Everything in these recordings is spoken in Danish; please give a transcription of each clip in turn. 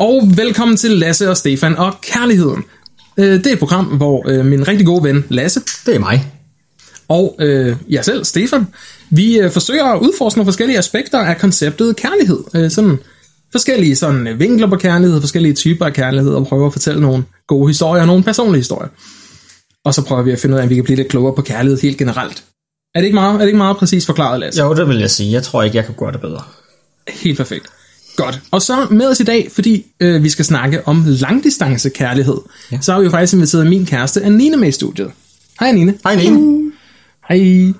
Og velkommen til Lasse og Stefan og Kærligheden. Øh, Det er et program, hvor øh, min rigtig gode ven Lasse Det er mig. og øh, jeg selv, Stefan, vi øh, forsøger at udforske nogle forskellige aspekter af konceptet kærlighed. Øh, sådan forskellige sådan, vinkler på kærlighed, forskellige typer af kærlighed, og prøver at fortælle nogle gode historier og nogle personlige historier. Og så prøver vi at finde ud af, om vi kan blive lidt klogere på kærlighed helt generelt. Er det ikke meget, er det ikke meget præcis forklaret, Lasse? Jo, det vil jeg sige. Jeg tror ikke, jeg kan gøre det bedre. Helt perfekt. Godt. Og så med os i dag, fordi øh, vi skal snakke om langdistance kærlighed, ja. Så har vi jo faktisk inviteret min kæreste Anine med i studiet. Hej Anine. Hej, Lene. Hej.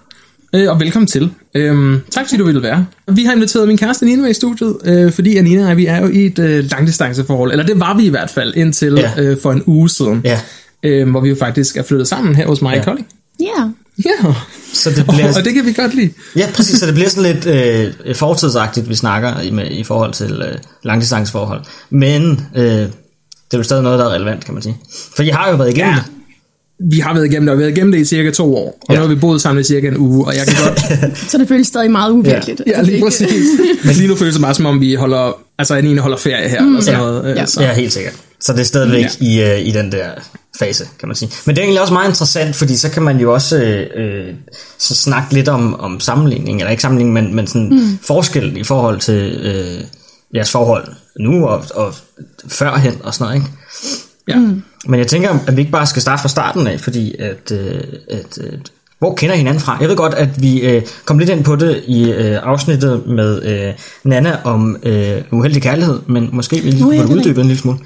Øh, og velkommen til. Øhm, tak fordi du ville være. Vi har inviteret min kæreste Anine med i studiet, øh, fordi Anine og jeg, vi er jo i et øh, langdistanceforhold, eller det var vi i hvert fald indtil Ja. øh, for en uge siden, Ja, øh, hvor vi jo faktisk er flyttet sammen her hos mig ja. i. Kolding. Ja. Ja, så det og, bliver, og det kan vi godt lide. ja, præcis, så det bliver sådan lidt øh, fortidsagtigt, vi snakker i, med, i forhold til øh, langdistanceforhold. Men øh, det er jo stadig noget, der er relevant, kan man sige. For I har jo været igennem Ja. det. Vi har været igennem det, og vi har været igennem det i cirka to år, og Ja. nu har vi boet sammen i cirka en uge, og jeg kan godt Så det føles stadig meget uvirkeligt. Ja, lige præcis. Men lige nu føles det bare som om, vi holder, altså Anine holder ferie her, mm, eller sådan ja, noget. øh, ja. Så. Ja, helt sikkert. Så det er stadigvæk ja. i, øh, i den der fase, kan man sige. Men det er egentlig også meget interessant, fordi så kan man jo også øh, øh, så snakke lidt om, om sammenligning, eller ikke sammenligning, men, men sådan mm. forskel i forhold til øh, jeres forhold nu og, og førhen og sådan noget, ikke? Ja. Mm. Men jeg tænker, at vi ikke bare skal starte fra starten af, fordi at, øh, at øh, hvor kender I hinanden fra? Jeg ved godt, at vi øh, kom lidt ind på det i øh, afsnittet med øh, Nana om øh, uheldig kærlighed, men måske vi lige kunne uddybe en lille smule.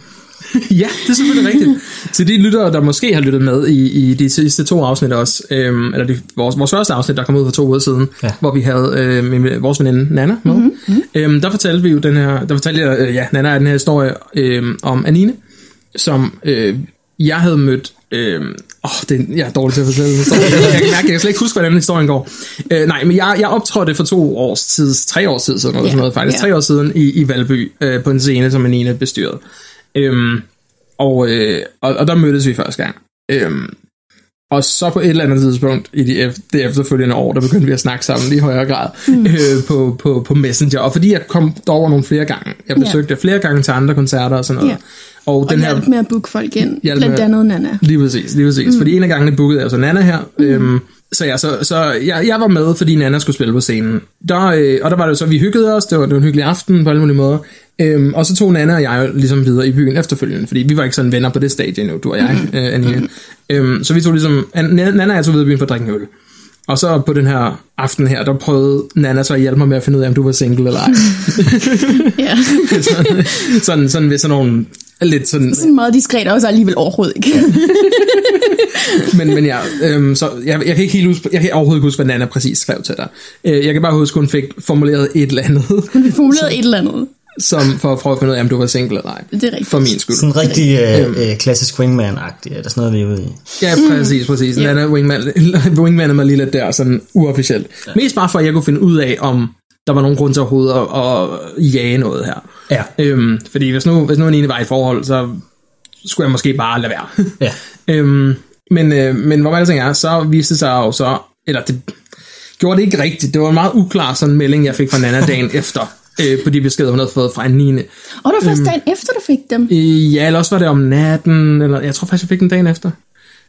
ja, det er selvfølgelig rigtigt. Til de lyttere, der måske har lyttet med i, i de sidste to afsnit også, øhm, eller de, vores, vores første afsnit, der kom ud for to uger siden, ja. Hvor vi havde øh, med vores veninde Nana med, mm-hmm. øhm, der fortalte vi jo den her, der fortalte jeg, øh, ja, Nana er den her historie øh, om Anine, som øh, jeg havde mødt, øh, åh, det, jeg er dårlig til at fortælle den historie. Jeg kan mærke, jeg kan slet ikke huske, hvordan historien går. Øh, nej, men jeg, jeg optrådte for to års tid, tre års tid siden, eller Ja, sådan noget, faktisk, ja. tre år siden i, i Valby, øh, på en scene, som Anine bestyrede. Øhm, og, øh, og, og der mødtes vi første gang. Øhm, og så på et eller andet tidspunkt i de ef- det efterfølgende år, der begyndte vi at snakke sammen i højere grad mm. øh, på, på, på Messenger. Og fordi jeg kom derover nogle flere gange. Jeg besøgte ja. flere gange til andre koncerter og sådan noget. Ja. Og, Og den her... hjælp med at booke folk ind. Blandt andet Nana. Lige præcis, lige præcis. Mm. Fordi en af gangene bookede jeg så Nana her. Mm. Øhm, så ja, så, så jeg, jeg var med, fordi Nana skulle spille på scenen. Der, øh, og der var det så, vi hyggede os, det var, det var en hyggelig aften på alle mulige måder. Øhm, og så tog Nana og jeg ligesom videre i byen efterfølgende, fordi vi var ikke sådan venner på det stadie endnu, du og jeg, øh, Anine. Øhm, så vi tog ligesom, An- Nana og jeg tog videre i byen for at drikke en øl. Og så på den her aften her, der prøvede Nana så at hjælpe mig med at finde ud af, om du var single eller ej. Ja. sådan, sådan, sådan ved sådan nogle lidt sådan Sådan meget diskret, og så alligevel overhovedet ikke. men, men ja, øhm, så jeg, jeg kan ikke helt huske, jeg kan overhovedet ikke huske, hvad Nana præcis skrev til dig. Øh, jeg kan bare huske, hun fik formuleret et eller andet, Hun har formuleret et eller andet. Som for at prøve at finde ud af, om du var single eller ej. Det er rigtigt. For min skyld. Sådan rigtig øh, øh, klassisk wingman-agtig, er der sådan noget, vi er ude i? Ja, præcis, præcis. Ja. Nana wingman, wingmanet mig lige lidt der, sådan uofficielt. Ja. Mest bare for, at jeg kunne finde ud af, om der var nogen grund til overhovedet at, at jage noget her. Ja. Øhm, fordi hvis nu, hvis nu en ene var i forhold, så skulle jeg måske bare lade være. Ja. Øhm, men, øh, men hvor man er, så viste det sig jo så, eller det gjorde det ikke rigtigt. Det var en meget uklar sådan melding, jeg fik fra Nana dagen efter, øh, på de beskeder, hun havde fået fra Anine. Og det var først dagen efter, du fik dem. Øh, ja, eller også var det om natten, eller jeg tror faktisk, jeg fik den dagen efter.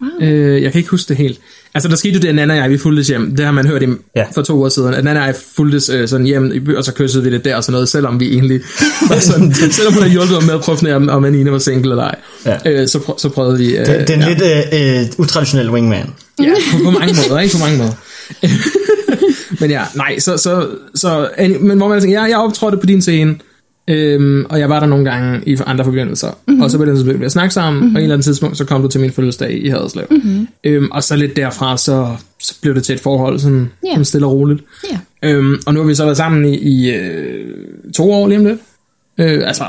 Wow. Øh, jeg kan ikke huske det helt. Altså, der skete jo det, at Nana og jeg, vi fuldtes hjem. Det har man hørt i, ja. For to år siden. At Nana og jeg fuldtes øh, sådan hjem, og så kyssede vi lidt der og sådan noget, selvom vi egentlig var sådan, selvom hun havde hjulpet mig med at prøve om, om Anine var single eller ej. Ja. Øh, så, prø- så prøvede vi... Øh, Det, det er en ja. lidt øh, øh, utraditionel wingman. Ja, på, på mange måder, ikke? På mange måder. men ja, nej, så, så, så men hvor man tænker, jeg, jeg optrådte på din scene, øhm, og jeg var der nogle gange i andre forbindelser, mm-hmm. og så blev det så blev vi at snakke sammen, mm-hmm. og en mhm. eller anden tidspunkt, så kom du til min fødselsdag i Haderslev. Mm-hmm. Øhm, og så lidt derfra, så, så blev det til et forhold, sådan, yeah. sådan stille og roligt. Yeah. Øhm, og nu har vi så været sammen i, i øh, to år lige om lidt. Øh, altså,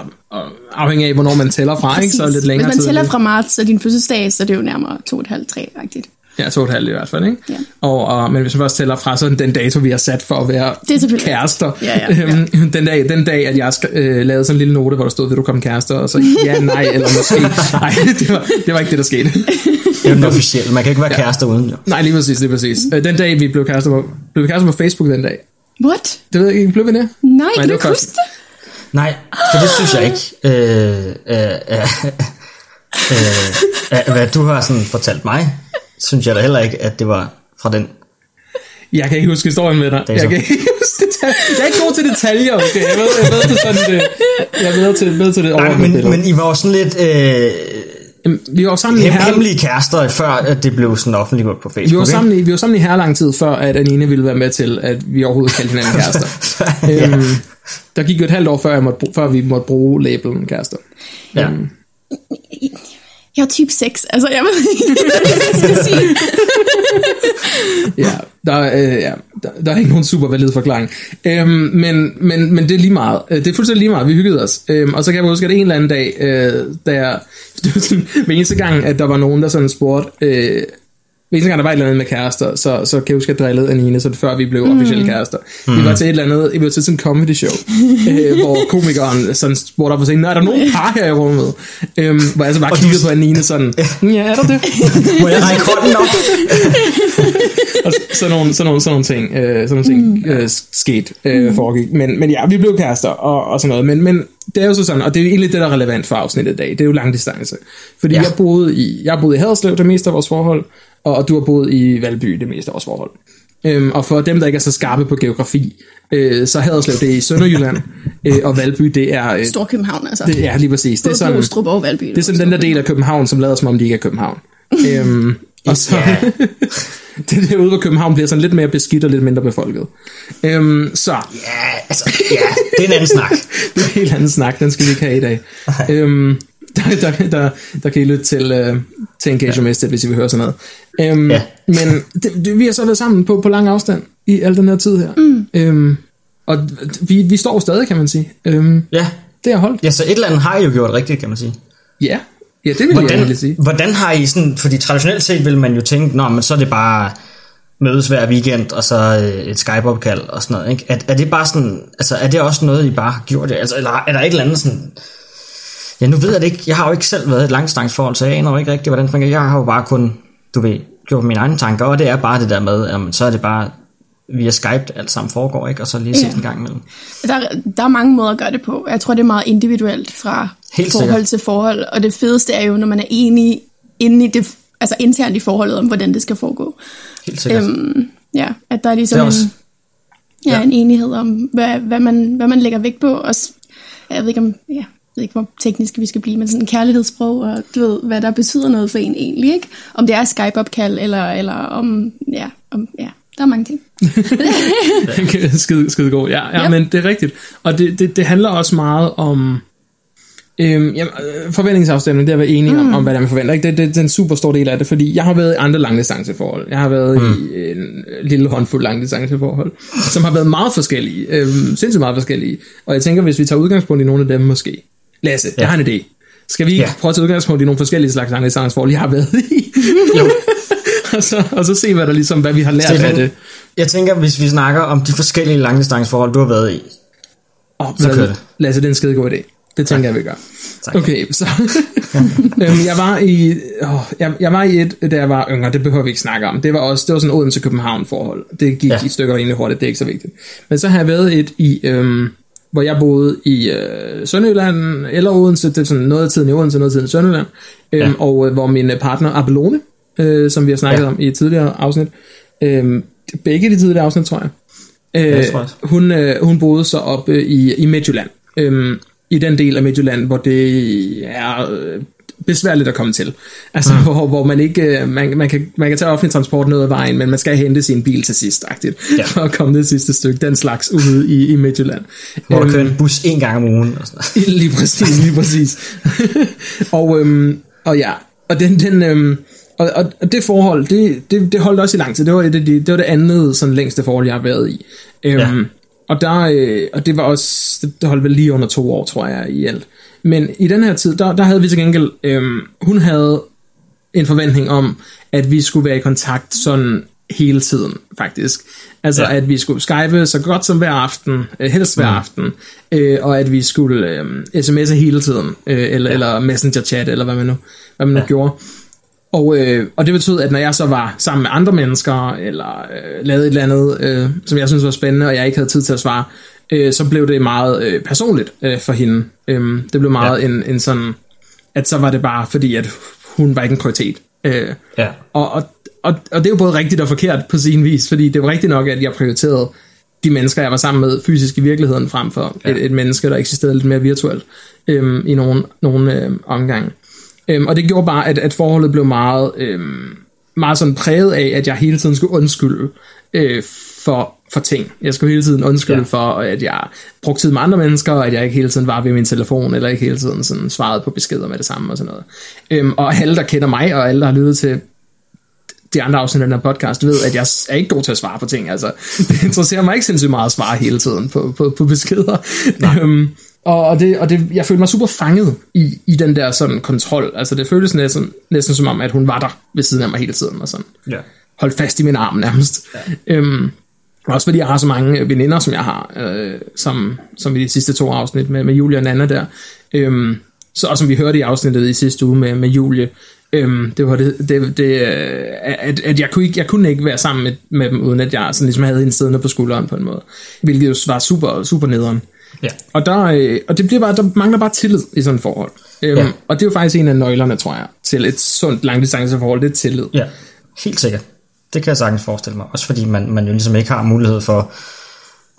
afhængig af, hvornår man tæller fra, Præcis. ikke? så lidt længere Hvis man tæller tid. fra marts og din fødselsdag, så er det jo nærmere 2,5-3-agtigt. Ja, to og et halvt i hvert fald, ikke? Ja. Og, og, men hvis man først tæller fra, så det den dato, vi har sat for at være Det er kærester. Ja, ja, ja. Øhm, den, dag, den dag, at jeg øh, lavede sådan en lille note, hvor der stod, vil du komme kærester? Og så ja, nej, eller måske. Nej, det var, det var ikke det, der skete. Det er den officielle. Man kan ikke være ja. kærester uden, jo. nej, lige præcis, lige præcis. Øh, Den dag, vi blev kærester på, blev vi kærester på Facebook den dag. What? Det ved jeg ikke, blev vi det? Nej, Nej, kan det du ikke huske det? Nej, for det synes jeg ikke. Øh, øh, øh, øh, øh, hvad du har sådan fortalt mig, synes jeg da heller ikke, at det var fra den. Jeg kan ikke huske historien med dig. Jeg, kan ikke huske detaljer. jeg er ikke god til detaljer, okay? Jeg ved, jeg ved til sådan det, jeg er bedre til, bedre til det Nej, men, billede. men I var jo sådan lidt øh, Jamen, vi var sammen i her, hemmelige kærester, før at det blev sådan offentliggjort på Facebook. vi var, sammen i, vi var sammen i her lang tid, før at Anine ville være med til, at vi overhovedet kaldte hinanden kærester. ja. øhm, der gik jo et halvt år, før, jeg måtte, før vi måtte bruge labelen kærester. ja. Jeg er type 6, altså jeg ved ikke, hvad jeg skal sige. Ja, der, øh, ja der, der er ikke nogen super valid forklaring. Øhm, men, men, men det er lige meget. Øh, det er fuldstændig lige meget. Vi hyggede os. Øhm, og så kan jeg huske, at en eller anden dag, øh, da jeg, det var sådan, hver eneste gang, at der var nogen, der sådan spurgte, øh, hver eneste gang, der var et eller andet med kærester, så, så kan jeg huske, at jeg drillede Anine, så det før vi blev officielle kærester. Mm. Vi var til et eller andet, vi var til sådan en comedy show, øh, hvor komikeren sådan spurgte op på scenen, "Nå, er der nogen par her i rummet? Øhm, hvor jeg så bare Og du- kiggede på Anine sådan, ja, er der det? Må jeg række hånden op? og sådan nogle, sådan nogle, sådan nogle ting, øh, sådan nogle ting øh, skete, øh, foregik. Men, men ja, vi blev kærester og, og sådan noget. Men, men det er jo så sådan, og det er egentlig det, der er relevant for afsnittet i dag. Det er jo langdistance. Fordi Ja. ja. jeg boede i, jeg boede i Haderslev det meste af vores forhold, og, og du har boet i Valby det meste af vores forhold. Øhm, og for dem, der ikke er så skarpe på geografi, øh, så Haderslev det er i Sønderjylland, øh, og Valby det er... Øh, Storkøbenhavn, altså. det er lige præcis. Det er sådan, Glostrup og Valby. det er sådan den der del af København, som lader som om de ikke er København. øhm, og så, det derude, hvor København bliver sådan lidt mere beskidt og lidt mindre befolket. Øhm, så, Ja, altså, ja, det er en anden snak. det er en helt anden snak, den skal vi ikke have i dag. øhm, der, der, der, der kan I lytte til, øh, til Engage ja. Mested, hvis I vil høre sådan noget. Øhm, Ja. Men det, det, vi har så været sammen på, på lang afstand i al den her tid her. Mm. Øhm, og vi, vi står stadig, kan man sige. Øhm, Ja. det har holdt. ja, så et eller andet har I jo gjort rigtigt, kan man sige. Ja, ja det vil jeg Hvordan, egentlig sige. hvordan har I sådan, fordi traditionelt set vil man jo tænke, nå, men så er det bare mødes hver weekend, og så øh, et Skype-opkald og sådan noget, ikke? Er, er det bare sådan, altså er det også noget, I bare har gjort? Altså, eller er der et eller andet sådan, ja, nu ved jeg det ikke, jeg har jo ikke selv været i et langdistansforhold, så jeg aner jo ikke rigtig, hvordan det fungerer. Jeg har jo bare kun, du ved, gjort mine egne tanker, og det er bare det der med, jamen, så er det bare via Skype, alt sammen foregår, ikke? Og så lige set Ja. en gang imellem. Der, der er mange måder at gøre det på. Jeg tror, det er meget individuelt fra Helt forhold sikkert. til forhold. Og det fedeste er jo, når man er enig inde i det, altså internt i forholdet om, hvordan det skal foregå. Helt sikkert. Øhm, ja, at der er ligesom Det er også- en, ja, ja. en enighed om, hvad, hvad, man, hvad man lægger vægt på. Også, jeg ved ikke om, ja, jeg ved ikke, hvor tekniske vi skal blive, men sådan en kærlighedssprog, og du ved, hvad der betyder noget for en egentlig, ikke? Om det er Skype-opkald, eller, eller om, ja, om, ja, der er mange ting. skide, skide god. Ja, ja Ja. men det er rigtigt. Og det, det, det handler også meget om øhm, jamen, øh, forventningsafstemning, det er at være enige mm. om, om, hvad der er, man forventer. Ikke? Det, det, det er en super stor del af det, fordi jeg har været i andre langdistanceforhold. Jeg har været mm. i en lille håndfuld langdistanceforhold, som har været meget forskellige. Øhm, sindssygt meget forskellige. Og jeg tænker, hvis vi tager udgangspunkt i nogle af dem måske. Lasse, ja. jeg har en idé. Skal vi ikke Ja. prøve at tage udgangspunkt i nogle forskellige slags langdistanceforhold, jeg har været i? Jo. og, så, og så se, hvad, der ligesom, hvad vi har lært af Stefan, det. jeg tænker, hvis vi snakker om de forskellige langdistanceforhold, du har været i. Oh, Så kører det. Lasse, det er en skide god idé. Det tænker jeg, vi gør. Tak. Okay, så øhm, jeg var i åh, jeg, jeg var i et, da jeg var yngre, det behøver vi ikke snakke om. Det var også det var sådan Odense København forhold. Det gik Ja. ja. i stykker egentlig hurtigt, det er ikke så vigtigt. Men så har jeg været et i øhm, hvor jeg boede i øh, Sønderjylland eller Odense, det er sådan noget af tiden i Odense, noget af tiden i Sønderjylland, øhm, Ja. og øh, hvor min øh, partner Abelone, øh, som vi har snakket Ja. om i et tidligere afsnit, øh, begge de tidligere afsnit, tror jeg, øh, Ja, tror jeg hun, øh, hun boede så oppe i, i Midtjylland. Øhm, I den del af Midtjylland, hvor det er øh, besværligt at komme til. Altså, mm. hvor, hvor man ikke, øh, man, man, kan, man kan tage offentlig transport ned ad vejen, men man skal hente sin bil til sidst, agtigt, Ja. for at komme ned det sidste stykke, den slags ude i, i Midtjylland. Hvor Øhm, du kører en bus en gang om ugen. Og sådan. Lige præcis, lige præcis. og, øhm, og ja, og den, den øhm, og, og, og det forhold, det, det, det holdt også i lang tid. Det var det, det, det, var det andet sådan længste forhold, jeg har været i. Øhm, Ja. Og der, øh, og det var også, det, det holdt vel lige under to år, tror jeg, i alt. Men i den her tid, der, der havde vi til gengæld, øhm, hun havde en forventning om, at vi skulle være i kontakt sådan hele tiden, faktisk. Altså, Ja. at vi skulle skype så godt som hver aften, øh, helst hver mm. aften, øh, og at vi skulle øh, sms'e hele tiden, øh, eller, ja. eller messenger-chat, eller hvad man nu, hvad man nu Ja. gjorde. Og, øh, og det betød, at når jeg så var sammen med andre mennesker, eller øh, lavede et eller andet, øh, som jeg synes var spændende, og jeg ikke havde tid til at svare, øh, så blev det meget øh, personligt øh, for hende. Øh, det blev meget ja. en, en sådan, at så var det bare fordi, at hun var ikke en prioritet. Øh, ja. og, og, og, og det er jo både rigtigt og forkert på sin vis, fordi det er jo rigtigt nok, at jeg prioriterede de mennesker, jeg var sammen med fysisk i virkeligheden, frem for ja. et, et menneske, der eksisterede lidt mere virtuelt øhm, i nogle, nogle øhm, omgange. Øhm, og det gjorde bare, at, at forholdet blev meget, øhm, meget sådan præget af, at jeg hele tiden skulle undskylde øh, for, for ting. Jeg skulle hele tiden undskylde ja. for, at jeg brugte tid med andre mennesker, og at jeg ikke hele tiden var ved min telefon, eller ikke hele tiden sådan svarede på beskeder med det samme og sådan noget. Øhm, og alle, der kender mig, og alle, der har lyttet til de andre afsnit af den her podcast, ved, at jeg er ikke god til at svare på ting. Altså, det interesserer mig ikke sindssygt meget at svare hele tiden på, på, på beskeder. Øhm, og det, og det, jeg følte mig super fanget i, i den der sådan kontrol. Altså det føltes næsten, næsten som om, at hun var der ved siden af mig hele tiden. Og sådan. Ja. Holdt fast i min arm nærmest. Ja. Øhm, også fordi jeg har så mange veninder, som jeg har, øh, som, som i de sidste to afsnit med, med Julie og Nana der. Øhm, så, og som vi hørte i afsnittet i sidste uge med, med Julie, Øhm, det var det, det, det øh, at, at jeg, kunne ikke, jeg kunne ikke være sammen med, med dem, uden at jeg sådan ligesom havde en siddende på skulderen på en måde. Hvilket jo var super, super nederen. Ja. Og, der, øh, og det bliver bare, der mangler bare tillid i sådan et forhold. Øhm, ja. Og det er jo faktisk en af nøglerne, tror jeg, til et sundt langdistanceforhold, det er tillid. Ja, helt sikkert. Det kan jeg sagtens forestille mig. Også fordi man, man jo ligesom ikke har mulighed for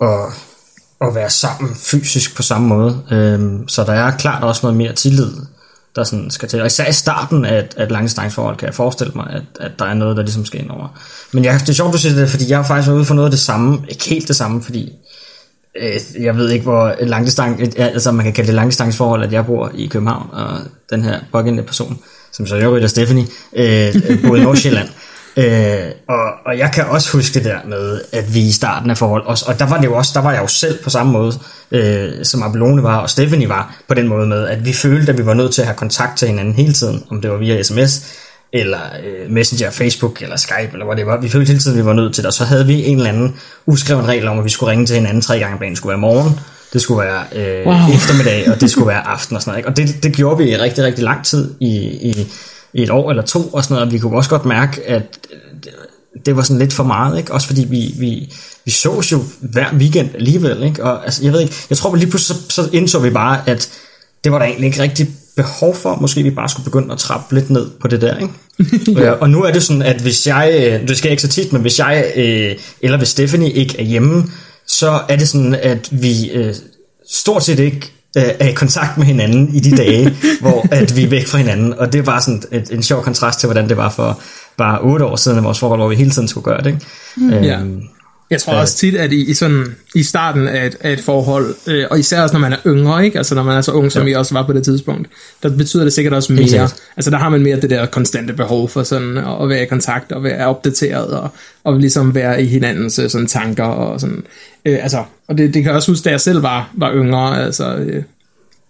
at, at være sammen fysisk på samme måde. Øhm, så der er klart også noget mere tillid der sådan skal til. Og især i starten af et, af et langdistanceforhold kan jeg forestille mig, at, at der er noget, der ligesom skal ind over. Men jeg, det er sjovt, du siger det, fordi jeg har faktisk været ude for noget af det samme. Ikke helt det samme, fordi øh, jeg ved ikke, hvor langdistance, altså man kan kalde det langdistanceforhold, at jeg bor i København, og den her pågældende person, som så jeg og Stephanie, øh, øh, bor i Nordsjælland. Øh, og, og jeg kan også huske det der med, at vi i starten af forhold, og, og der var det jo også, der var jeg jo selv på samme måde, øh, som Abelone var, og Stephanie var, på den måde med, at vi følte, at vi var nødt til at have kontakt til hinanden hele tiden, om det var via sms, eller øh, Messenger, Facebook, eller Skype, eller hvad det var. Vi følte hele tiden, at vi var nødt til det, og så havde vi en eller anden uskreven regel om, at vi skulle ringe til hinanden tre gange om dagen. Det skulle være morgen, det skulle være øh, wow. eftermiddag, og det skulle være aften og sådan noget. Ikke? Og det, det gjorde vi i rigtig, rigtig lang tid i, i i et år eller to og sådan noget, og vi kunne også godt mærke, at det var sådan lidt for meget, ikke? Også fordi vi, vi, vi sås jo hver weekend alligevel, ikke? Og altså, jeg ved ikke, jeg tror lige pludselig så, så indså vi bare, at det var der egentlig ikke rigtig behov for, måske vi bare skulle begynde at trappe lidt ned på det der, ikke? ja. Og nu er det sådan, at hvis jeg, det skal jeg ikke så tit, men hvis jeg, øh, eller hvis Stephanie ikke er hjemme, så er det sådan, at vi øh, stort set ikke øh, er i kontakt med hinanden i de dage, hvor at vi er væk fra hinanden. Og det er bare sådan et, en sjov kontrast til, hvordan det var for bare otte år siden af vores forhold, hvor vi hele tiden skulle gøre det. Ikke? Mm. Øhm, ja. Jeg tror også tit, at i, i, sådan, i starten af et, af et forhold, øh, og især også når man er yngre, ikke? altså når man er så ung, som ja. vi også var på det tidspunkt, der betyder det sikkert også mere. Exact. Altså der har man mere det der konstante behov for sådan at være i kontakt og være opdateret og, og ligesom være i hinandens øh, sådan, tanker og sådan. Øh, altså, og det, det kan jeg også huske, da jeg selv var, var yngre, altså øh,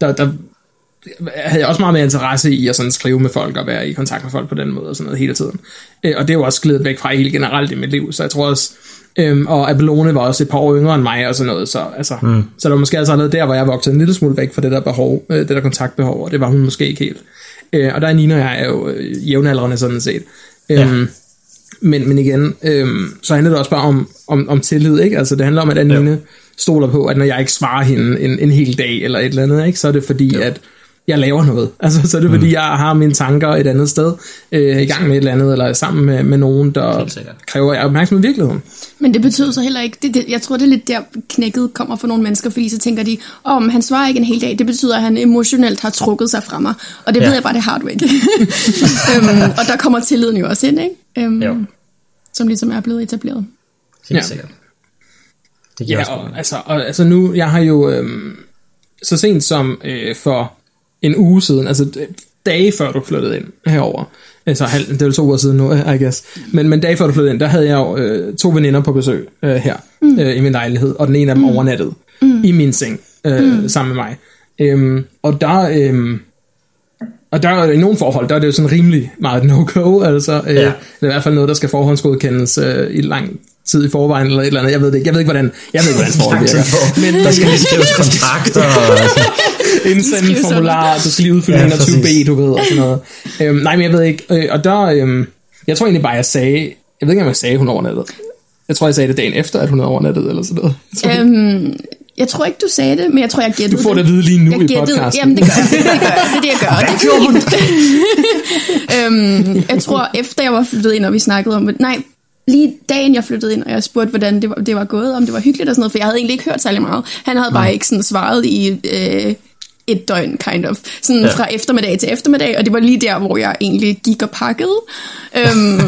der, der havde jeg også meget mere interesse i at sådan skrive med folk og være i kontakt med folk på den måde og sådan noget hele tiden. Øh, og det er jo også glidet væk fra helt generelt i mit liv, så jeg tror også, øhm, og Abelone var også et par år yngre end mig og sådan noget, så, altså, mm. så der var måske altså noget der, hvor jeg voksede en lille smule væk fra det der behov, øh, det der kontaktbehov, og det var hun måske ikke helt. Øh, og der er Nina og jeg er jo øh, jævnaldrende sådan set. Øhm, ja. men, men igen, øhm, så handler det også bare om, om, om tillid, ikke? Altså det handler om, at Anine ja. stoler på, at når jeg ikke svarer hende en, en hel dag eller et eller andet, ikke, så er det fordi, ja. at jeg laver noget. Altså, så er det fordi, mm. jeg har mine tanker et andet sted, øh, i gang med et eller andet, eller sammen med, med nogen, der kræver jeg opmærksomhed i virkeligheden. Men det betyder så heller ikke, det, det, jeg tror det er lidt der knækket kommer for nogle mennesker, fordi så tænker de, om oh, han svarer ikke en hel dag, det betyder, at han emotionelt har trukket sig fra mig, og det ja. ved jeg bare, det har du ikke. øhm, og der kommer tilliden jo også ind, ikke? Øhm, jo. Som ligesom er blevet etableret. Helt ja. sikkert. Det ja, og, altså, og, altså nu, jeg har jo øhm, så sent som øh, for en uge siden, altså dage før du flyttede ind herover. Altså, det er to uger siden nu, I guess. Men, men dage før du flyttede ind, der havde jeg jo øh, to veninder på besøg øh, her mm. øh, i min lejlighed, og den ene af dem mm. overnattede mm. i min seng øh, mm. sammen med mig. Øhm, og der... Øh, og der er i nogle forhold, der er det jo sådan rimelig meget no-go, altså øh, ja. det er i hvert fald noget, der skal forhåndsgodkendes øh, i lang tid i forvejen, eller et eller andet, jeg ved det ikke, jeg ved ikke, hvordan, jeg ved ikke, hvordan forhold virker. Men der skal lige skrives kontrakter, og indsende en formular, du skal lige udfylde ja, 21B, du ved, og sådan noget. Øhm, nej, men jeg ved ikke, øh, og der, øhm, jeg tror egentlig bare, jeg sagde, jeg ved ikke, om jeg sagde, hun overnattede. Jeg tror, jeg sagde det dagen efter, at hun havde overnattet, eller sådan noget. Øhm, Jeg tror ikke, du sagde det, men jeg tror, jeg gættede Du får det det at vide lige nu jeg i gættede, podcasten. Jamen, det gør jeg. Det, gør jeg. det er det, jeg gør. Det gjorde hun. øhm, jeg tror, efter jeg var flyttet ind, og vi snakkede om, nej, lige dagen jeg flyttede ind, og jeg spurgte, hvordan det var, det var gået, om det var hyggeligt og sådan noget, for jeg havde egentlig ikke hørt særlig meget. Han havde bare ikke sådan svaret i øh, et døgn, kind of. Sådan ja. fra eftermiddag til eftermiddag, og det var lige der, hvor jeg egentlig gik og pakkede. Øhm,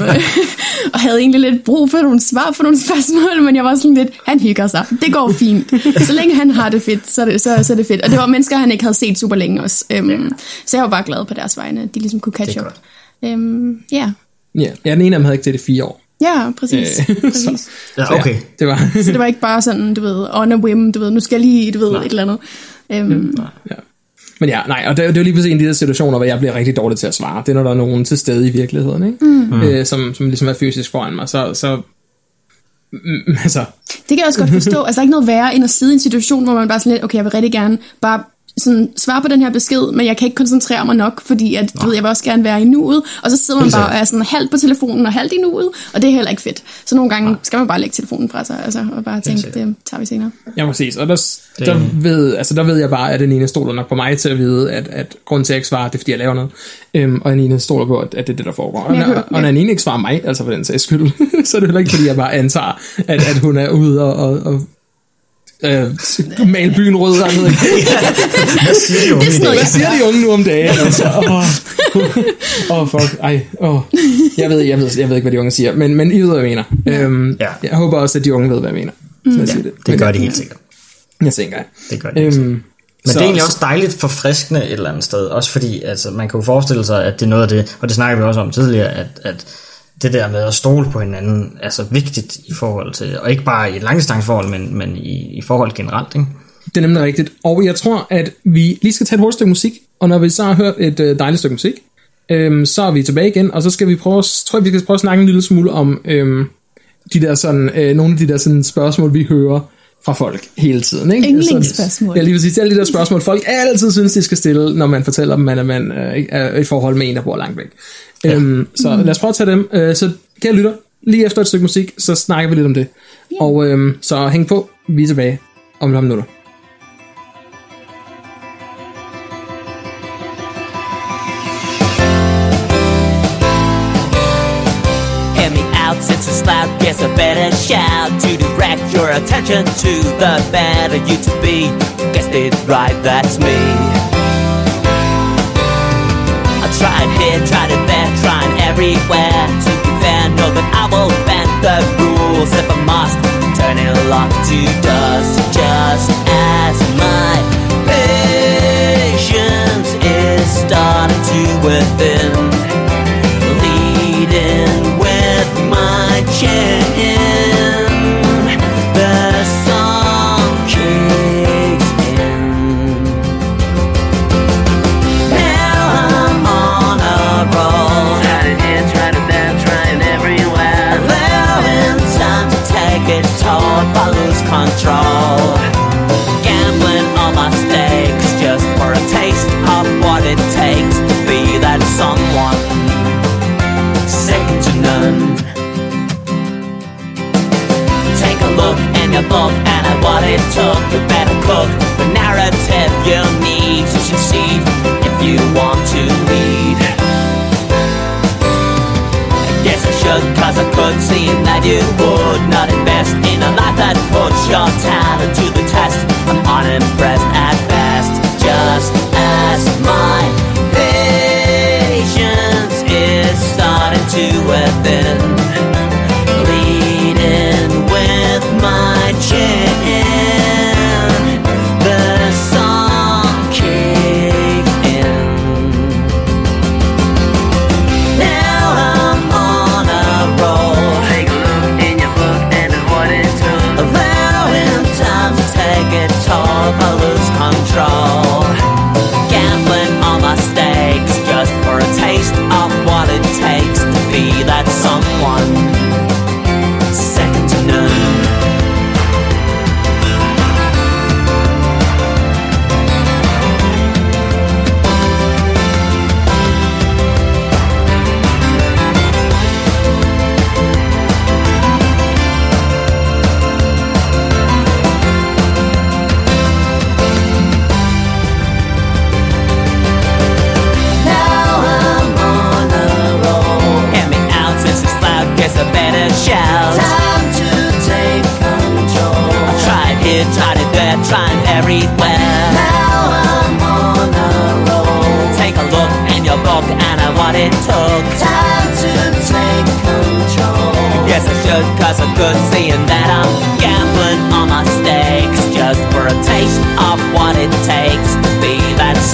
og havde egentlig lidt brug for nogle svar på nogle spørgsmål, men jeg var sådan lidt, han hygger sig. Det går fint. Så længe han har det fedt, så er det, så, så er det fedt. Og det var mennesker, han ikke havde set super længe også. Øhm, så jeg var bare glad på deres vegne, at de ligesom kunne catch up. Øhm, ja. Ja, ja, den ene af dem havde ikke det fire år. Ja, præcis. Øh, præcis. så- Ja, okay. Det var... Så det var ikke bare sådan, du ved, on a whim, du ved, nu skal jeg lige, du ved, et eller andet. Øhm, ja. Men ja, nej, og det, er- det er jo lige præcis en af de der situationer, hvor jeg bliver rigtig dårlig til at svare. Det er, når der er nogen til stede i virkeligheden, ikke? Mm. Øh, som, som ligesom er fysisk foran mig. Så, så mm, altså, Det kan jeg også godt forstå. Altså, der er ikke noget værre end at sidde i en situation, hvor man bare sådan lidt, okay, jeg vil rigtig gerne bare sådan svare på den her besked, men jeg kan ikke koncentrere mig nok, fordi at, du ved, jeg vil også gerne være i nuet, og så sidder man bare og er sådan halvt på telefonen og halvt i nuet, og det er heller ikke fedt. Så nogle gange skal man bare lægge telefonen fra sig, altså, og bare tænke, det tager vi senere. ja, præcis. Og der, der, ved, altså, der ved jeg bare, at den ene stoler nok på mig til at vide, at, at grunden til, at jeg ikke svarer, det er, fordi jeg laver noget. Øhm, og den ene stoler på, at, at det er det, der foregår. Og, hører- og, og når den ene ikke svarer mig, altså for den sags skyld, så er det heller ikke, fordi jeg bare antager, at, at hun er ude og, og, og øh, male byen rød. Jeg ved ikke. Hvad siger de unge Det er Hvad siger de unge nu om dagen? Altså, åh, oh, fuck, ej, åh. Jeg ved, jeg, ved, jeg ved ikke, hvad de unge siger, men, men I ved, hvad jeg mener. Øhm, Ja. Jeg håber også, at de unge ved, hvad jeg mener. Så jeg siger det. Det Men gør de helt sikkert. Jeg tænker jeg. Det gør de helt sikkert. Øhm, Men det er egentlig også dejligt forfriskende et eller andet sted, også fordi altså, man kan jo forestille sig, at det er noget af det, og det snakker vi også om tidligere, at, at det der med at stole på hinanden er så vigtigt i forhold til, og ikke bare i et langdistanceforhold, men, men i, i forhold generelt, ikke? Det er nemlig rigtigt. Og jeg tror, at vi lige skal tage et hurtigt stykke musik, og når vi så har hørt et øh, dejligt stykke musik, øhm, så er vi tilbage igen, og så skal vi prøve, tror jeg, vi skal prøve at snakke en lille smule om øhm, de der sådan, øh, nogle af de der sådan spørgsmål, vi hører fra folk hele tiden. Ikke? Yndlingsspørgsmål. Ja, lige præcis. Alle de der spørgsmål, folk altid synes, de skal stille, når man fortæller dem, at man øh, ikke er i et forhold med en, der bor langt væk. Ja. Øhm, så lad os prøve at tage dem. Øh, så kære lytter, lige efter et stykke musik, så snakker vi lidt om det. Og øhm, så hæng på, vi er tilbage om minutter. Me out since it's loud, yes, I better shout to direct your attention to the better you to be. Guessed it right, that's me. Everywhere to defend. Know that I will bend the rules if I must. Turn it lock to dust, just as my patience is starting to within leading with my chin. Control. Gambling on my stakes just for a taste of what it takes to be that someone second to none. Take a look in your book and at what it took. You better cook the narrative you need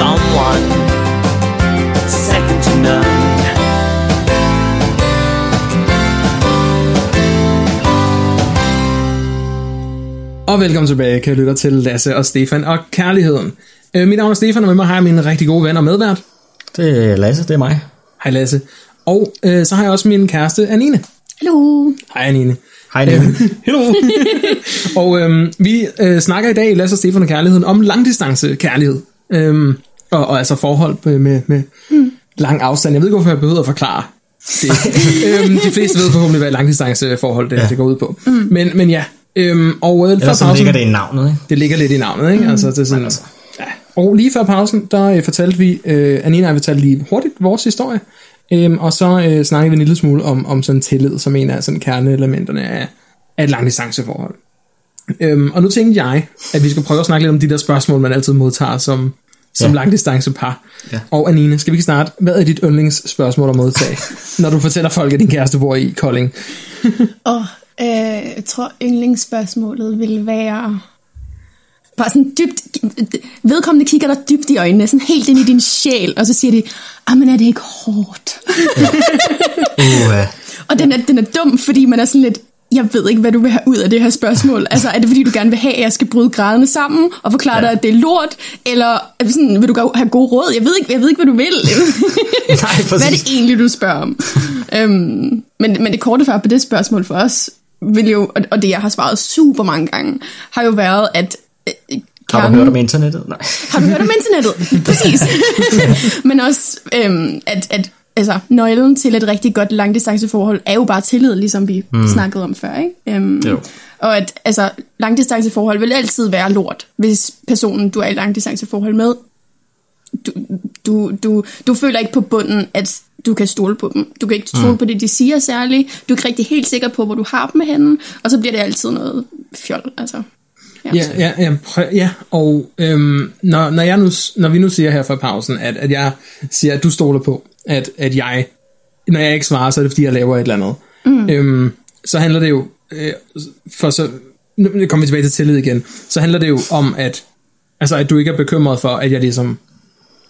someone. Second to none. Og velkommen tilbage, kan lytte til Lasse og Stefan og Kærligheden. Øh, mit navn er Stefan, og med mig har jeg min rigtig gode ven og medvært. Det er Lasse, det er mig. Hej Lasse. Og øh, så har jeg også min kæreste, Anine. Hallo. Hej Anine. Hej Niel. Hello. og øhm, vi øh, snakker i dag i Lasse og Stefan og Kærligheden om langdistance kærlighed. Øhm, og, og altså forhold med, med, med mm. lang afstand. Jeg ved ikke, hvorfor jeg behøver at forklare det. øhm, de fleste ved forhåbentlig, hvad langdistanceforhold det, ja. det går ud på. Mm. Men, men ja, øhm, og øh, før pausen, ligger det i navnet, ikke? det ligger lidt i navnet, ikke? Mm. Altså, det er sådan, Altså. ja. Og lige før pausen, der øh, fortalte vi, øh, Anina og jeg fortalte lige hurtigt vores historie, øhm, og så øh, snakkede vi en lille smule om, om sådan tillid, som en af sådan kerneelementerne af, af et langdistanceforhold. Øhm, og nu tænkte jeg, at vi skal prøve at snakke lidt om de der spørgsmål, man altid modtager som, som Ja. langdistancepar. Ja. Og Anine, skal vi ikke starte? Hvad er dit yndlingsspørgsmål at modtage, når du fortæller folk, at din kæreste bor i Kolding? Og øh, jeg tror, yndlingsspørgsmålet vil være... Bare sådan dybt... Vedkommende kigger dig dybt i øjnene, sådan helt ind i din sjæl, og så siger de, ah, men er det ikke hårdt? Uh, Og den er, den er dum, fordi man er sådan lidt, jeg ved ikke, hvad du vil have ud af det her spørgsmål. Altså, er det fordi, du gerne vil have, at jeg skal bryde grædende sammen og forklare dig, at det er lort? Eller er sådan, vil du have gode råd? Jeg ved ikke, jeg ved ikke hvad du vil. Nej, hvad er præcis. det egentlig, du spørger om? øhm, men, men det korte svar på det spørgsmål for os, vil jo, og- det jeg har svaret super mange gange, har jo været, at øh, har du kernen- hørt om internettet? Nej. har du hørt om internettet? Præcis. Men også, øhm, at, at altså, nøglen til et rigtig godt langdistanceforhold er jo bare tillid, ligesom vi mm. snakkede om før. Ikke? Øhm, Jo. Og at altså, langdistanceforhold vil altid være lort, hvis personen, du er i langdistanceforhold med, du, du, du, du føler ikke på bunden, at du kan stole på dem. Du kan ikke stole mm. på det, de siger særligt. Du er ikke rigtig helt sikker på, hvor du har dem henne, og så bliver det altid noget fjol. Altså. Ja, ja, ja, prøv, ja og øhm, når, når, jeg nu, når vi nu siger her for pausen, at, at jeg siger, at du stoler på, at, at jeg, når jeg ikke svarer, så er det fordi, jeg laver et eller andet. Mm. Øhm, så handler det jo, øh, for så, nu kommer vi tilbage til tillid igen, så handler det jo om, at, altså, at du ikke er bekymret for, at jeg ligesom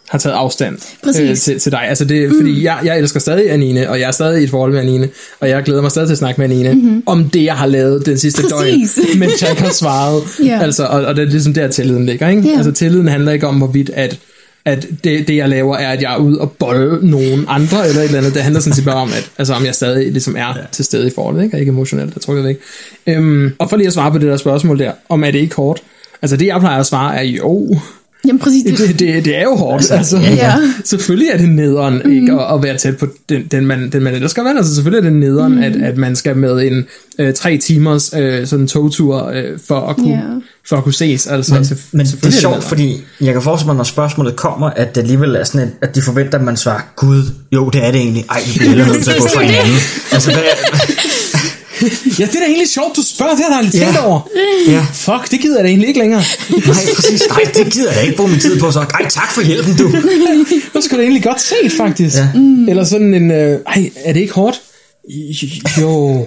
har taget afstand Præcis. til, til dig. Altså det, mm. Fordi jeg, jeg elsker stadig Anine, og jeg er stadig i et forhold med Anine, og jeg glæder mig stadig til at snakke med Anine mm-hmm. om det, jeg har lavet den sidste Præcis. døgn, mens jeg ikke har svaret. Ja. altså, og, og det er ligesom der, tilliden ligger. Ikke? Ja. Altså tilliden handler ikke om, hvorvidt at, at det, det, jeg laver, er, at jeg er ude og bolle nogen andre, eller et eller andet. Det handler sådan set bare om, at, altså, om jeg stadig ligesom er ja. til stede i forholdet, ikke? og ikke emotionelt, der trykker væk. Øhm, og for lige at svare på det der spørgsmål der, om er det ikke hårdt? Altså det, jeg plejer at svare, er jo, Jamen præcis, det, det, det, det er jo hårdt. Altså, ja, ja. Selvfølgelig er det nederen mm. ikke, at, at være tæt på den, den, man, den man elsker. Vel? Altså, selvfølgelig er det nederen, mm. at, at man skal med en øh, tre timers øh, sådan togtur øh, for, at kunne, Ja. for at kunne ses. Altså, Men, selvf- men det er sjovt, nederen. fordi jeg kan forestille mig, når spørgsmålet kommer, at det alligevel er sådan, et, at de forventer, at man svarer, Gud, jo, det er det egentlig. Ej, vi bliver nødt til at gå fra hinanden. Altså, hvad, Ja, det er da egentlig sjovt, du spørger. Det har jeg aldrig Ja. tænkt over. ja, Fuck, det gider jeg da egentlig ikke længere. nej, præcis. Nej, det gider jeg ikke bruge min tid på. Så, ej, tak for hjælpen, du. Det skulle da egentlig godt set, faktisk. Ja. Mm. Eller sådan en... Øh, ej, er det ikke hårdt? Jo.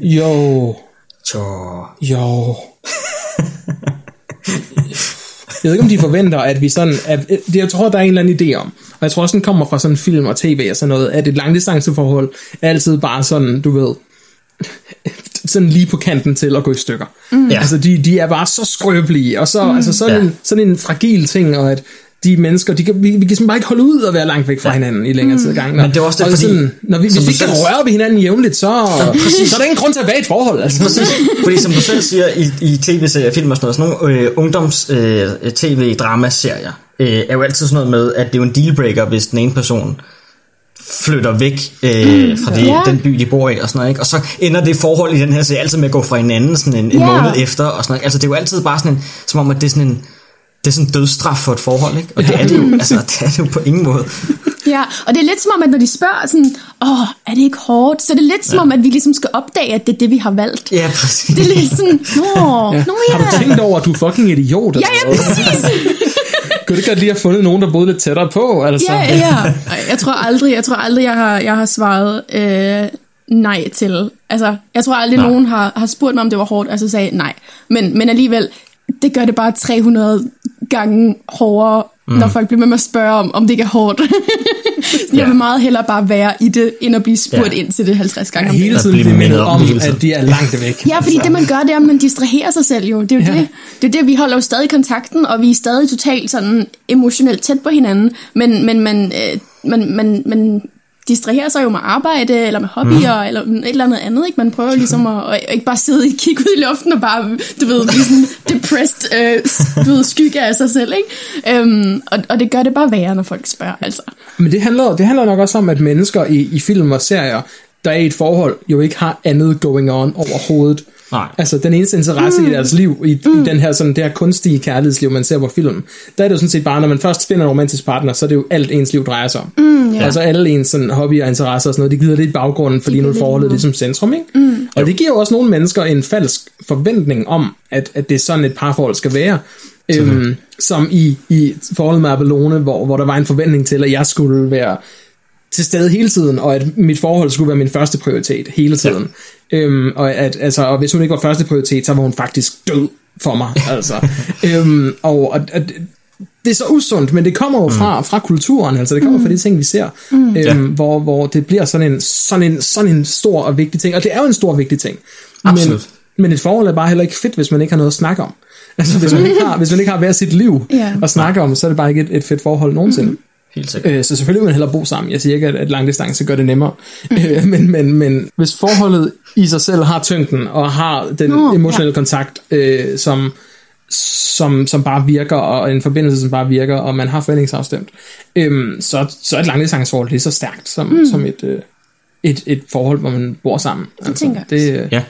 Jo. Så, Jo. Jeg ved ikke, om de forventer, at vi sådan... At, det, jeg tror, der er en eller anden idé om. Og jeg tror også, den kommer fra sådan film og tv og sådan noget, at et langdistanceforhold er altid bare sådan, du ved... sådan lige på kanten til at gå i stykker. Mm. Ja. Altså, de, de er bare så skrøbelige, og så, mm. altså, sådan, Ja. en, sådan en fragil ting, og at de mennesker, de kan, vi, vi kan simpelthen bare ikke holde ud og være langt væk fra hinanden i længere tid gang. Men det er også det, og fordi- sådan, når vi, hvis vi ikke kan røre ved hinanden jævnligt, så, så er der ingen grund til at være i et forhold. Altså. Præcis, fordi som du selv siger i, i tv-serier, film og sådan noget, sådan nogle øh, ungdoms øh, øh, er jo altid sådan noget med, at det er jo en dealbreaker, hvis den ene person flytter væk øh, fra det, Ja. den by, de bor i, og sådan noget, ikke? Og så ender det forhold i den her serie altid med at gå fra hinanden sådan en, en Ja. måned efter, og sådan noget. Altså, det er jo altid bare sådan en, som om, at det er sådan en, det er sådan en dødsstraf for et forhold, ikke? Og det er det jo, altså, det er det jo på ingen måde. Ja, og det er lidt som om, at når de spørger sådan, åh, er det ikke hårdt? Så er det lidt som om, at vi ligesom skal opdage, at det er det, vi har valgt. Ja, præcis. Det er lidt sådan, nå, ja. nå ja. Har du tænkt over, at du er fucking idiot? Ja, ja, præcis. Kunne det godt lige have fundet nogen, der boede lidt tættere på? Altså? Ja, ja. Jeg tror aldrig, jeg tror aldrig, jeg har, jeg har svaret øh, nej til. Altså, jeg tror aldrig, Nej. nogen har, har spurgt mig, om det var hårdt, og så sagde nej. Men, men alligevel, det gør det bare 300 gange hårdere, mm. når folk bliver med mig at spørge om, om det ikke er hårdt. Så jeg Ja. vil meget hellere bare være i det, end at blive spurgt Ja. ind til det 50 gange om Hele dagen. At tiden blive mindet om det hele at de er langt væk. Ja, fordi det man gør, det er, at man distraherer sig selv jo. Det er jo Ja. ja. det. Det er det, vi holder jo stadig kontakten, og vi er stadig totalt sådan emotionelt tæt på hinanden. Men, men man, øh, man, man, man distraherer sig jo med arbejde, eller med hobbyer, mm. eller et eller andet andet. Ikke? Man prøver ligesom at, at ikke bare sidde og kigge ud i luften og bare, du ved, blive sådan depressed, øh, du ved, skygge af sig selv. Ikke? Øhm, og, og det gør det bare værre, når folk spørger. Altså. Men det handler, det handler nok også om, at mennesker i, i film og serier, der er i et forhold, jo ikke har andet going on overhovedet. Nej. Altså den eneste interesse mm. i deres liv, i, mm. i den her, sådan, det her kunstige kærlighedsliv, man ser på film, der er det jo sådan set bare, når man først finder en romantisk partner, så er det jo alt ens liv drejer sig om. Mm, ja. Altså alle ens sådan, hobbyer og interesser og sådan noget, det gider lidt i baggrunden, fordi nu er forholdet ligesom centrum, ikke? Mm. Og det giver jo også nogle mennesker en falsk forventning om, at, at det er sådan et parforhold skal være. Øhm, som i, i forholdet med Abelone, hvor, hvor der var en forventning til, at jeg skulle være til stede hele tiden, og at mit forhold skulle være min første prioritet hele tiden. Ja. Øhm, og, at, altså, og hvis hun ikke var første prioritet, så var hun faktisk død for mig. altså. øhm, og at, at, det er så usundt, men det kommer jo fra, fra kulturen, altså det kommer fra de ting, vi ser, øhm, Ja. hvor, hvor det bliver sådan en, sådan, en, sådan en stor og vigtig ting, og det er jo en stor og vigtig ting. Absolut. Men, men et forhold er bare heller ikke fedt, hvis man ikke har noget at snakke om. Altså hvis man ikke har, hvis man ikke har hver sit liv Ja. at snakke om, så er det bare ikke et, et fedt forhold nogensinde. Helt sikkert. Øh, så selvfølgelig vil man hellere bo sammen. Jeg siger ikke, at, at langdistance gør det nemmere. Øh, men, men, men hvis forholdet i sig selv har tyngden, og har den Nå, emotionelle kontakt, øh, som, som, som bare virker, og en forbindelse, som bare virker, og man har forventningsafstemt, øh, så, så er et langdistanceforhold lige så stærkt, som, mm. som et, øh, et, et forhold, hvor man bor sammen. Det tænker jeg det, øh, Ja.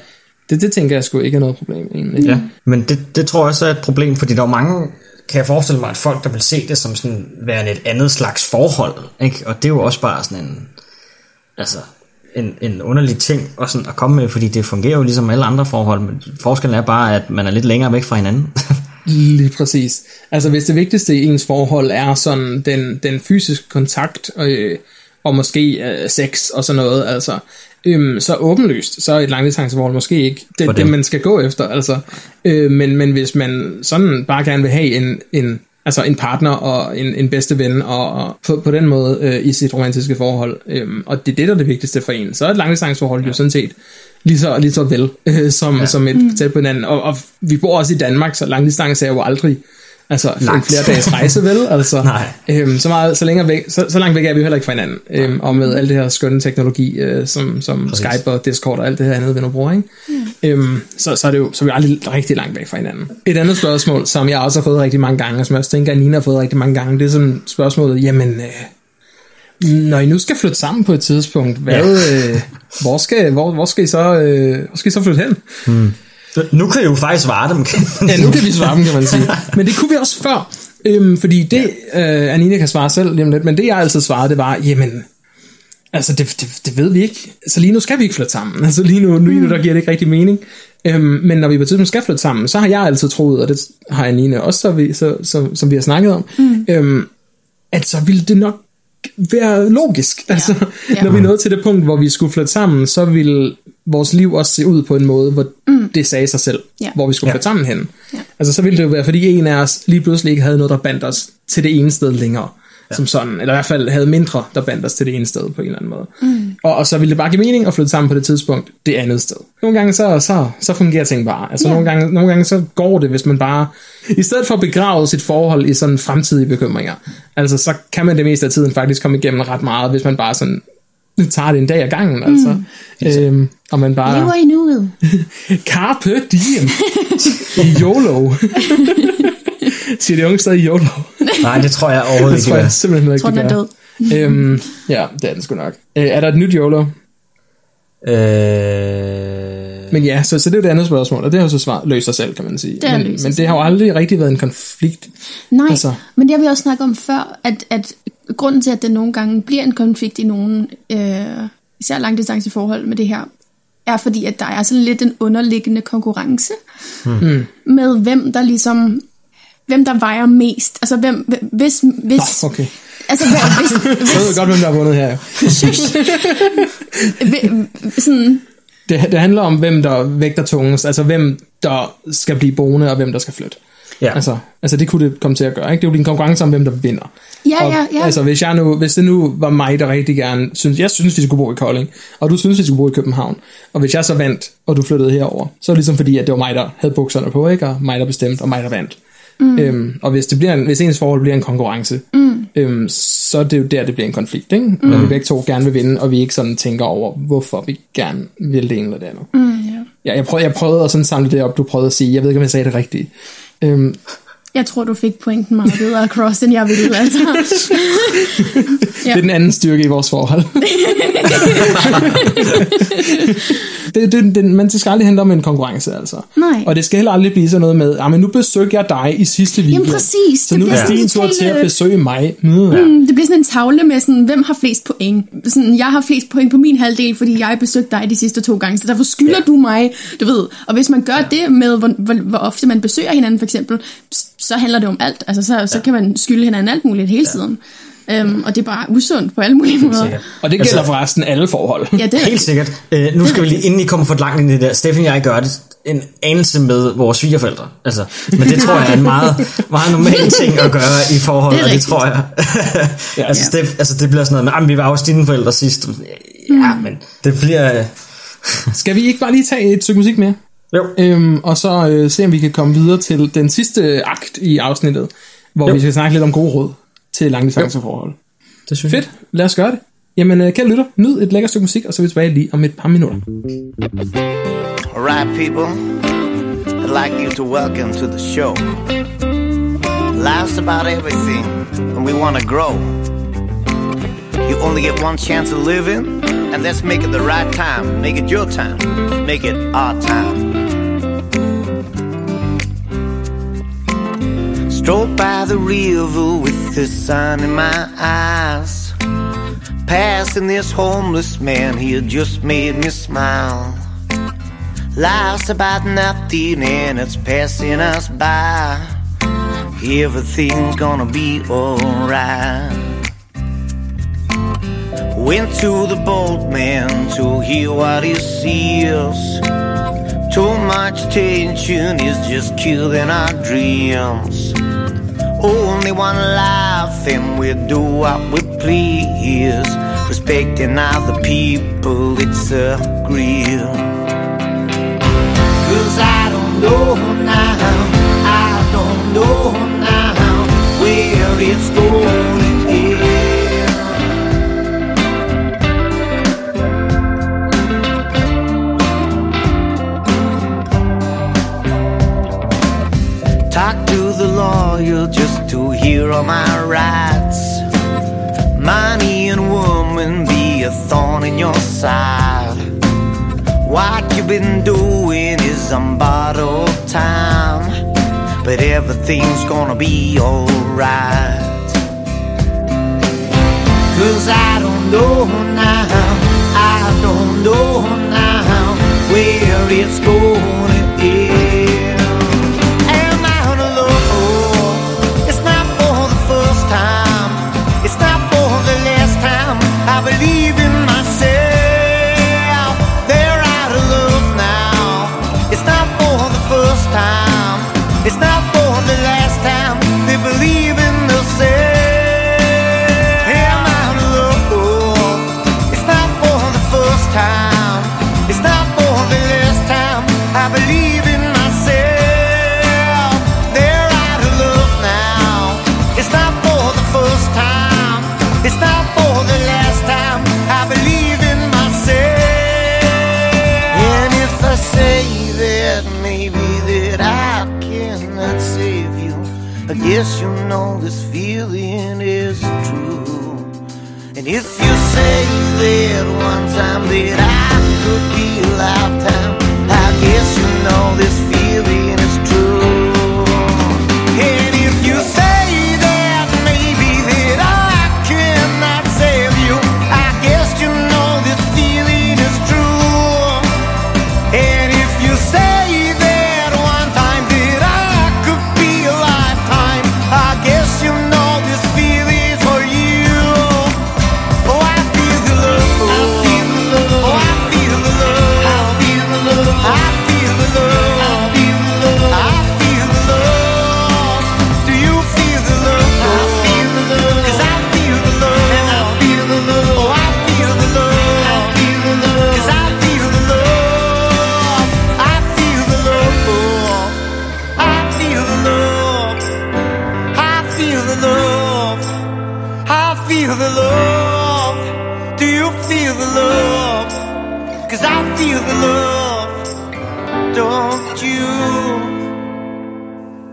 det, det tænker jeg sgu ikke er noget problem, egentlig. Ja, men det, det tror jeg også er et problem, fordi der er mange, kan jeg forestille mig, at folk, der vil se det som sådan værende et andet slags forhold, ikke? og det er jo også bare sådan en, altså, en, en underlig ting og sådan at komme med, fordi det fungerer jo ligesom alle andre forhold, men forskellen er bare, at man er lidt længere væk fra hinanden. Lige præcis. Altså hvis det vigtigste i ens forhold er sådan den, den fysiske kontakt, øh, og måske øh, sex og sådan noget, altså, øhm, så åbenlyst, så er et langdistanceforhold måske ikke det, det, dem. man skal gå efter. Altså. Øh, men, men hvis man sådan bare gerne vil have en, en, altså en partner og en, en bedste ven, og, og på, på den måde øh, i sit romantiske forhold, øh, og det er det, der er det vigtigste for en, så er et langdistanceforhold jo sådan set lige så, lige så vel øh, som, ja. som et mm. tæt på hinanden. Og, og vi bor også i Danmark, så langdistance er jo aldrig altså, en Langt. flere dages rejse, vel? Altså, Nej. Øhm, så, meget, så, længere væk, så, så langt væk er vi jo heller ikke fra hinanden. Øhm, og med al det her skønne teknologi, øh, som, som Præcis. Skype og Discord og alt det her andet, vi nu bruger, ikke? Øhm, så, så, er det jo, så er vi aldrig rigtig langt væk fra hinanden. Et andet spørgsmål, som jeg også har fået rigtig mange gange, og som jeg også tænker, at Nina har fået rigtig mange gange, det er sådan spørgsmålet, jamen, øh, når I nu skal flytte sammen på et tidspunkt, hvad, ja. øh, hvor, skal, hvor, hvor, skal I så, øh, hvor skal I så flytte hen? nu kan jeg jo faktisk svare dem. Ja, nu kan vi svare dem, kan man sige. Men det kunne vi også før. Øhm, fordi det, øh, Anina kan svare selv lige om lidt, men det jeg altid svarede, det var, jamen, altså det, det, det ved vi ikke. Så lige nu skal vi ikke flytte sammen. Altså lige nu, lige nu der giver det ikke rigtig mening. Øhm, men når vi på tidspunkt skal flytte sammen, så har jeg altid troet, og det har Anina også, så vi, så, så, som vi har snakket om, mm. øhm, at så ville det nok være logisk. Altså, Ja. når vi nåede til det punkt, hvor vi skulle flytte sammen, så ville vores liv også se ud på en måde, hvor mm. det sagde sig selv, Ja. hvor vi skulle flytte sammen hen. Ja. Altså, så ville det jo være, fordi en af os lige pludselig ikke havde noget, der bandt os til det ene sted længere. Ja. Som sådan, eller i hvert fald havde mindre, der bandt os til det ene sted på en eller anden måde. Mm. Og, og så ville det bare give mening at flytte sammen på det tidspunkt det andet sted. Nogle gange så, så, så fungerer ting bare. Altså Ja. nogle, gange, nogle gange så går det, hvis man bare, i stedet for at begrave sit forhold i sådan fremtidige bekymringer, altså så kan man det meste af tiden faktisk komme igennem ret meget, hvis man bare sådan tager det en dag ad gangen, altså. Øhm, og man bare... Lever i nuet. Carpe diem. YOLO. Siger de unge stadig YOLO? Nej, det tror jeg overhovedet Det ikke. tror de jeg simpelthen Jeg tror, ikke, den de er død. Øhm, ja, det er den sgu nok. Øh, er der et nyt YOLO? Øh, Men ja, så, så det er jo det andet spørgsmål, og det har jo så svar, løst sig selv, kan man sige. Det men, men det har jo aldrig rigtig været en konflikt. Nej, altså. men det har vi også snakket om før, at, at grunden til, at det nogle gange bliver en konflikt i nogle, øh, især langdistanceforhold med det her, er fordi, at der er sådan lidt en underliggende konkurrence Hmm. med, hvem der ligesom hvem der vejer mest. Altså, hvem, hvis... hvis Nå, okay. Altså, hvem- hvis, Så ved jeg godt, hvem der har vundet her. hvis, sådan, Det, det handler om, hvem der vægter tungest, altså hvem der skal blive boende, og hvem der skal flytte. Ja. Altså, altså det kunne det komme til at gøre, ikke? Det er jo en konkurrence om, hvem der vinder. Ja, og, ja, ja. Altså, hvis, jeg nu, hvis det nu var mig, der rigtig gerne synes, jeg synes, vi skulle bo i Kolding, og du synes, vi skulle bo i København, og hvis jeg så vandt, og du flyttede herover, så er det ligesom fordi, at det var mig, der havde bukserne på, ikke? Og mig, der bestemte, og mig, der vandt. Mm. Øhm, og hvis, det bliver en, hvis ens forhold bliver en konkurrence, mm. øhm, så er det jo der, det bliver en konflikt, ikke? Mm. Når vi begge to gerne vil vinde, og vi ikke sådan tænker over, hvorfor vi gerne vil det ene eller det andet. mm, ja. Ja, jeg prøvede, jeg prøvede at sådan samle det op, du prøvede at sige. Jeg ved ikke, om jeg sagde det rigtigt. Øhm, Jeg tror, du fik pointen meget bedre across, end jeg ville, altså. Det er den anden styrke i vores forhold. det, det, det, men det skal aldrig handle om en konkurrence, altså. Nej. Og det skal heller aldrig blive sådan noget med, ah, men nu besøgte jeg dig i sidste weekend. præcis. Så nu er det din tur til at besøge mig. Mm. Mm, det bliver sådan en tavle med, sådan, hvem har flest point. Sådan, jeg har flest point på min halvdel, fordi jeg besøgte dig de sidste to gange, så derfor skylder ja. du mig, du ved. Og hvis man gør det med, hvor, hvor, hvor ofte man besøger hinanden, for eksempel, så handler det om alt. Altså, så, så kan man skylde hinanden alt muligt hele tiden. Um, og det er bare usundt på alle mulige måder. sikkert. Og det gælder forresten alle forhold. Ja, det er Helt sikkert. Øh, nu skal vi lige, inden I kommer for langt ind i det der, Steffen og jeg gør det en anelse med vores svigerforældre. Altså, men det tror jeg er en meget, meget normal ting at gøre i forhold, Det er og det rigtigt. tror jeg. altså, det, altså, det bliver sådan noget med, "Ah, men vi var hos dine forældre sidst. Ja, Mm. men det bliver... øh, Skal vi ikke bare lige tage et stykke musik mere? Jo, Øhm, og så øh, se, om vi kan komme videre til den sidste akt i afsnittet, hvor Jo. vi skal snakke lidt om gode råd til langdistanceforhold. det synes Fedt, lad os gøre det. Jamen, øh, kære lytter, nyd et lækkert stykke musik, og så er vi tilbage lige om et par minutter. Alright, people, I'd like you to welcome to the show. Life's about everything, and we want to grow. You only get one chance of living, and let's make it the right time. Make it your time, make it our time. Stroll by the river with the sun in my eyes. Passing this homeless man, he just made me smile. Life's about nothing and it's passing us by. Everything's gonna be alright. Went to the boatman to hear what he sees. Too much tension is just killing our dreams. Only one life and we do what we please. Respecting other people, it's a grill. Cause I don't know now, I don't know now where it's going the lawyer just to hear all my rights. Money and woman be a thorn in your side. What you've been doing is on borrowed time, but everything's gonna be alright. Cause I don't know now, I don't know now where it's gonna I believe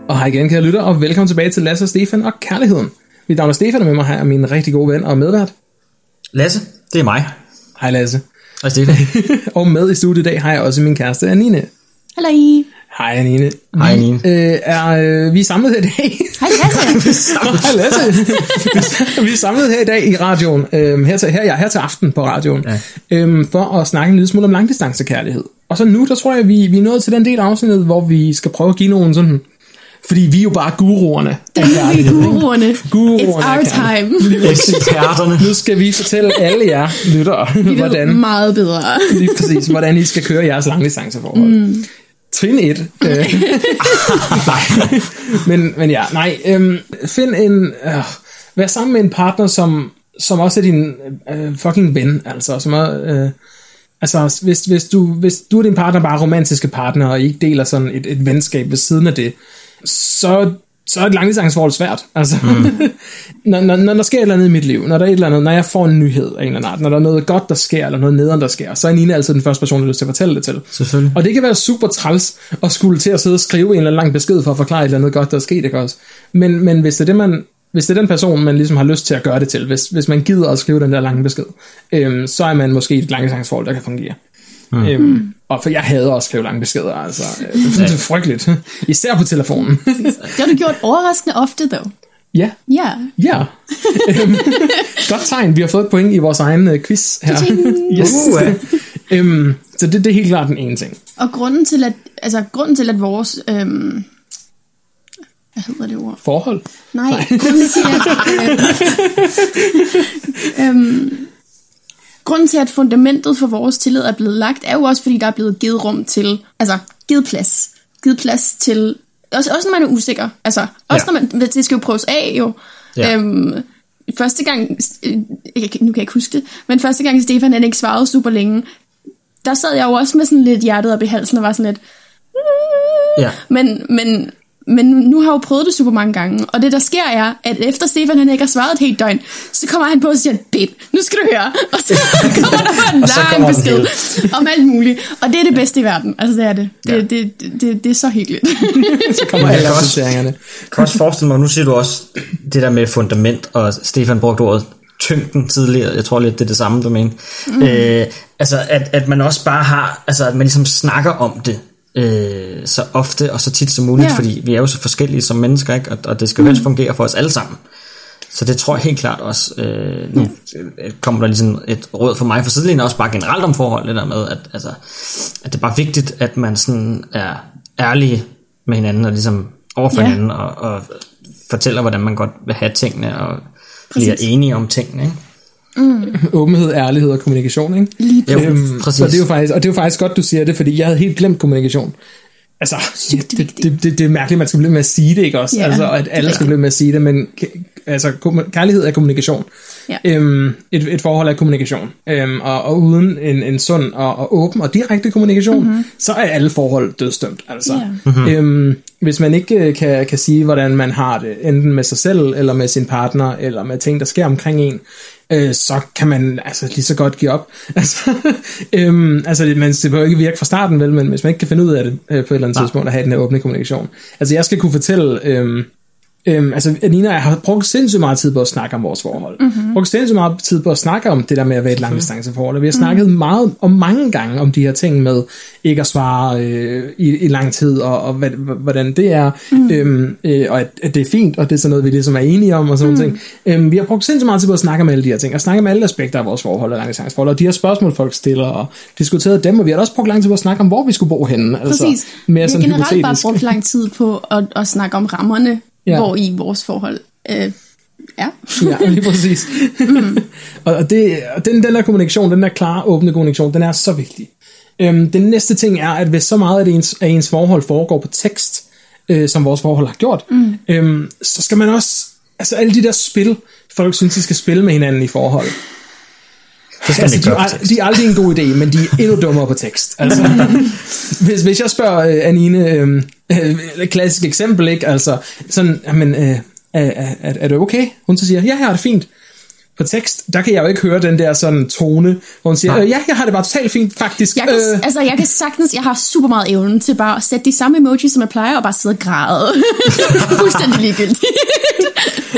Og hej igen, kære lytter, og velkommen tilbage til Lasse og Stefan og Kærligheden. Mit navn er Stefan, og med mig her er min rigtig gode ven og medvært. Lasse, det er mig. Hej Lasse. Og Stefan. og med i studiet i dag har jeg også min kæreste Anine. Hallo I. Hej Anine. Hej, Vi, Anine. Øh, er, øh, vi er samlet her i dag. Hej Lasse. Hej Lasse. vi er samlet her i dag i radioen, øhm, her, til, her, ja, her til aften på radioen, ja. øhm, for at snakke en lille smule om langdistancekærlighed. Og så nu, der tror jeg, vi, vi er nået til den del af afsnittet, hvor vi skal prøve at give nogen sådan... Fordi vi er jo bare guruerne er vi ikke? guruerne. Guruerne It's our time. Eksperterne. Nu skal vi fortælle alle jer lyttere, Vi hvordan, meget bedre. lige præcis, hvordan I skal køre jeres langdistanceforhold. Mm. Trin 1. Øh, nej. men, men ja, nej. Øhm, find en... Øh, vær sammen med en partner, som, som også er din øh, fucking ven. Altså, som er... Øh, altså, hvis, hvis, du, hvis du og din partner bare er romantiske partner, og I ikke deler sådan et, et venskab ved siden af det, så så er et langdistanceforhold svært. Altså, mm. når, når, når der sker et eller andet i mit liv, når der er et eller andet, når jeg får en nyhed af en eller anden art, når der er noget godt, der sker, eller noget nederen, der sker, så er Nina altid den første person, der har lyst til at fortælle det til. Selvfølgelig. Og det kan være super træls at skulle til at sidde og skrive en eller anden lang besked for at forklare et eller andet godt, der er sket, ikke også? Men, men hvis det er det, man, hvis det er den person, man ligesom har lyst til at gøre det til, hvis, hvis man gider at skrive den der lange besked, øhm, så er man måske et langdistanceforhold, der kan fungere. Mm. Øhm, og for jeg hader at skrive lange beskeder, altså. Øh, Det er frygteligt. Især på telefonen. Det har du gjort overraskende ofte, dog. ja, Ja. ja. Øhm, Godt tegn, vi har fået et point i vores egen øh, quiz her. yes. Uh, ja. øhm, så det, det er helt klart den ene ting. Og grunden til, at, altså, grunden til, at vores... Øhm, hvad hedder det ord? Forhold. Nej, grunden til, at... Øh, øhm, grunden til, at fundamentet for vores tillid er blevet lagt, er jo også, fordi der er blevet givet rum til... Altså, givet plads. Givet plads til... Også, også når man er usikker. Altså, også Ja. når man... Det skal jo prøves af, jo. Ja. Øhm, første gang... Jeg, nu kan jeg ikke huske det. Men første gang Stefan han ikke svarede super længe, der sad jeg jo også med sådan lidt hjertet op i halsen og var sådan lidt... Ja. Men, men, men nu har jeg jo prøvet det super mange gange, og det der sker er, at efter Stefan han ikke har svaret et helt døgn, så kommer han på og siger, babe, nu skal du høre. Og så kommer der bare en lang besked om alt muligt. Og det er det bedste i verden. Altså det er det. Det, Ja. det, det, det, det er så hyggeligt. Så kommer Jeg alle. Jeg kan også forestille mig, nu siger du også det der med fundament, og Stefan brugte ordet tyngden tidligere, jeg tror lidt, det er det samme, du mener. Mm. Øh, altså, at, at man også bare har, altså at man ligesom snakker om det, øh, så ofte og så tit som muligt, Ja. fordi vi er jo så forskellige som mennesker, ikke? Og, og det skal jo helst fungere for os alle sammen. Så det tror jeg helt klart også, øh, nu ja. kommer der ligesom et råd for mig for sidelinjen, også bare generelt om forhold, det der med, at, altså, at det er bare vigtigt, at man sådan er ærlig med hinanden, og ligesom overfor Ja. ja. hinanden, og, og fortæller, hvordan man godt vil have tingene, og bliver Præcis. enige om tingene, ikke? Åbenhed, ærlighed og kommunikation, ikke? Lige Jo, Øhm, præcis. så det er jo faktisk, og det er jo faktisk godt, du siger det, fordi jeg havde helt glemt kommunikation. Altså, det, vigtigt. det, det, det er mærkeligt, at man skal blive med at sige det, ikke også? Ja, altså, at det alle skal blive med at sige det, men altså, kærlighed er kommunikation. Ja. Øhm, et, et forhold er kommunikation. Øhm, og, og uden en, en sund og, og åben og direkte kommunikation, mm-hmm. så er alle forhold dødstømt. Altså. Ja. Mm-hmm. Øhm, hvis man ikke øh, kan, kan sige, hvordan man har det, enten med sig selv, eller med sin partner, eller med ting, der sker omkring en, øh, så kan man altså lige så godt give op. Altså, øhm, altså det, man, det behøver ikke virke fra starten, vel, men hvis man ikke kan finde ud af det øh, på et eller andet tidspunkt, at have den her åbne kommunikation. Altså jeg skal kunne fortælle... Øhm, Øhm, altså, Nina og jeg har brugt sindssygt meget tid på at snakke om vores forhold. Mm-hmm. Brugt sindssygt meget tid på at snakke om det der med at være et langdistanceforhold. Og vi har snakket meget og mange gange om de her ting med ikke at svare øh, i, i lang tid, og, og hvad, hvordan det er, mm. øhm, øh, og at, at det er fint, og det er sådan noget, vi ligesom er enige om, og sådan mm. ting. Øhm, vi har brugt sindssygt meget tid på at snakke om alle de her ting, og snakke om alle aspekter af vores forhold og langdistanceforhold, og de her spørgsmål, folk stiller, og diskuteret dem, og vi har også brugt lang tid på at snakke om, hvor vi skulle bo henne. Altså, Præcis. mere vi har generelt bare brugt lang tid på at, at snakke om rammerne, Ja. ja. hvor i vores forhold øh, er. Ja, lige præcis. Mm. og det, og den, den der kommunikation, den der klare, åbne kommunikation, den er så vigtig. Øhm, den næste ting er, at hvis så meget af, det ens, af ens forhold foregår på tekst, øh, som vores forhold har gjort, mm. øhm, så skal man også, altså alle de der spil, folk synes, de skal spille med hinanden i forhold. Det skal Altså, de, ikke er, de er aldrig en god idé, men de er endnu dummere på tekst. Altså, hvis, hvis jeg spørger øh, Anine, øh, øh, klassisk eksempel, ikke? Altså, sådan, jamen, øh, er, er, er, det okay? Hun så siger, ja, her er det fint. på tekst, der kan jeg jo ikke høre den der sådan tone, hvor hun siger, øh, ja, jeg har det bare totalt fint, faktisk. Jeg kan, øh, altså, jeg kan sagtens, jeg har super meget evnen til bare at sætte de samme emojis, som jeg plejer, og bare sidde og græde. Fuldstændig ligegyldigt.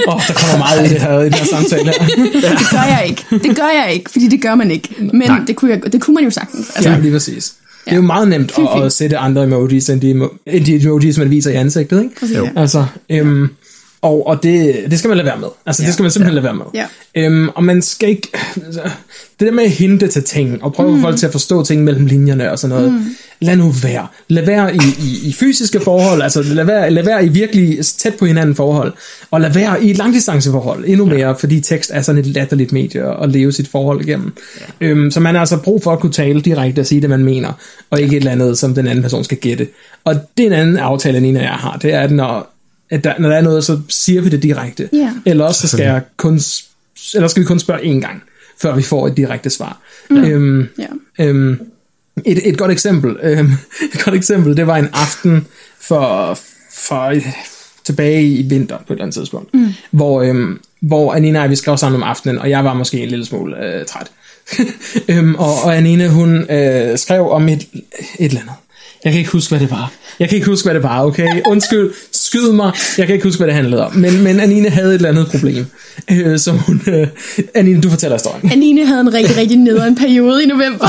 Åh, der kommer meget i det her, i den her samtale her. det gør jeg ikke. Det gør jeg ikke, fordi det gør man ikke. Men det kunne, jeg, det kunne man jo sagtens. Altså, Ja, lige præcis. Det er jo meget nemt Fy, at, fy. at sætte andre emojis end de, end de emojis, man viser i ansigtet, ikke? Præcis, ja. Altså, øhm, og, og det, det skal man lade være med. Altså, det skal man simpelthen lade være med. Ja. Øhm, og man skal ikke... Altså, det der med at hinte til ting, og prøve mm. folk til at forstå ting mellem linjerne og sådan noget, mm. Lad nu være. Lad være i, i, i fysiske forhold, altså lad være, lad være i virkelig tæt på hinanden forhold, og lad være i et langdistanceforhold endnu mere, fordi tekst er sådan et latterligt medie at leve sit forhold igennem. Ja. Øhm, så man har altså brug for at kunne tale direkte og sige det, man mener, og ikke et eller andet, som den anden person skal gætte. Og det er en anden aftale, Nina og jeg har, det er, at når, at der, når der er noget, så siger vi det direkte. Ja. Eller også så skal, jeg kun, eller skal vi kun spørge én gang, før vi får et direkte svar. Mm. Øhm, Ja. øhm, et, et godt eksempel, øhm, et godt eksempel, det var en aften for, for tilbage i vinter på et eller andet tidspunkt, mm. hvor, øhm, hvor Anina og jeg, vi skrev sammen om aftenen, og jeg var måske en lille smule øh, træt. øhm, og, og Anina, hun øh, skrev om et, et eller andet. Jeg kan ikke huske, hvad det var. Jeg kan ikke huske, hvad det var, okay? Undskyld, skyd mig. Jeg kan ikke huske, hvad det handlede om. Men, men Anine havde et eller andet problem. Øh, som hun... Øh, Anine, du fortæller historien. Anine havde en rigtig, rigtig nederen periode i november.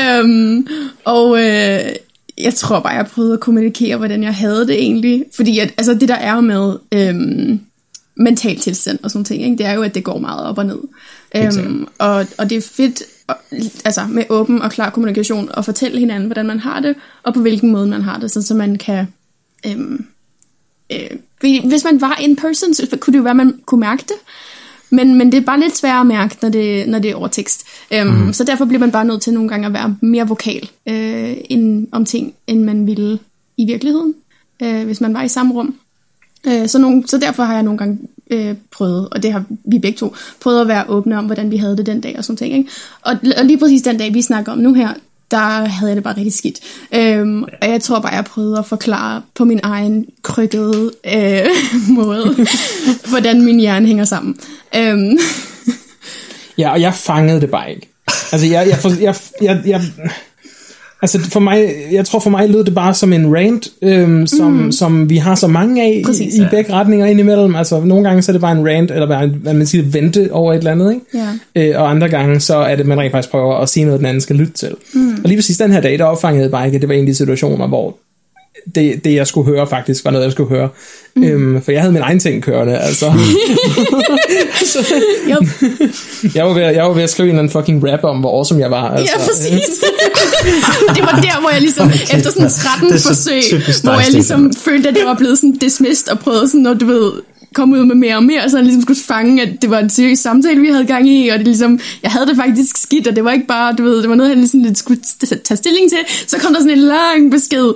øhm, og øh, jeg tror bare, jeg prøvede at kommunikere, hvordan jeg havde det egentlig. Fordi at, altså, det der er med øhm, mental tilstand og sådan ting, ikke? det er jo, at det går meget op og ned. Øhm, og, og det er fedt altså, med åben og klar kommunikation at fortælle hinanden, hvordan man har det, og på hvilken måde man har det, sådan, så man kan... Øhm, øh, hvis man var in person, så kunne det jo være, at man kunne mærke det. Men, men det er bare lidt sværere at mærke, når det, når det er over tekst. Um, mm. Så derfor bliver man bare nødt til nogle gange at være mere vokal øh, end, om ting, end man ville i virkeligheden, øh, hvis man var i samme rum. Øh, så, nogle, så derfor har jeg nogle gange øh, prøvet, og det har vi begge to, prøvet at være åbne om, hvordan vi havde det den dag og sådan ting. Ikke? Og, og lige præcis den dag, vi snakker om nu her, der havde jeg det bare rigtig skidt. Øhm, og jeg tror bare, jeg prøvede at forklare på min egen krykkede øh, måde, hvordan min hjerne hænger sammen. Øhm, Ja, og jeg fangede det bare ikke. Altså, jeg, jeg, for, jeg, jeg, jeg Altså for mig, jeg tror for mig lød det bare som en rant, øhm, som, mm. som vi har så mange af Præcis. i, i begge retninger indimellem. Altså nogle gange så er det bare en rant, eller bare en, hvad man siger, vente over et eller andet, ikke? Ja. Øh, og andre gange så er det, man rent faktisk prøver at sige noget, den anden skal lytte til. Mm. Og lige præcis den her dag, der opfangede jeg bare ikke, at det var en af de situationer, hvor det, det jeg skulle høre faktisk var noget, jeg skulle høre. Mm. Øhm, for jeg havde min egen ting kørende, altså. jo, jeg, var ved, jeg var ved at skrive en eller anden fucking rap om, hvor awesome jeg var. Altså. ja, præcis. det var der, hvor jeg ligesom, okay. efter sådan 13 Det er så forsøg, hvor jeg ligesom følte, at jeg var blevet sådan dismissed, og prøvede sådan, at du ved, kom ud med mere og mere, så jeg ligesom skulle fange, at det var en seriøs samtale, vi havde gang i, og det ligesom, jeg havde det faktisk skidt, og det var ikke bare, du ved, det var noget, han ligesom lidt skulle tage stilling til, så kom der sådan en lang besked,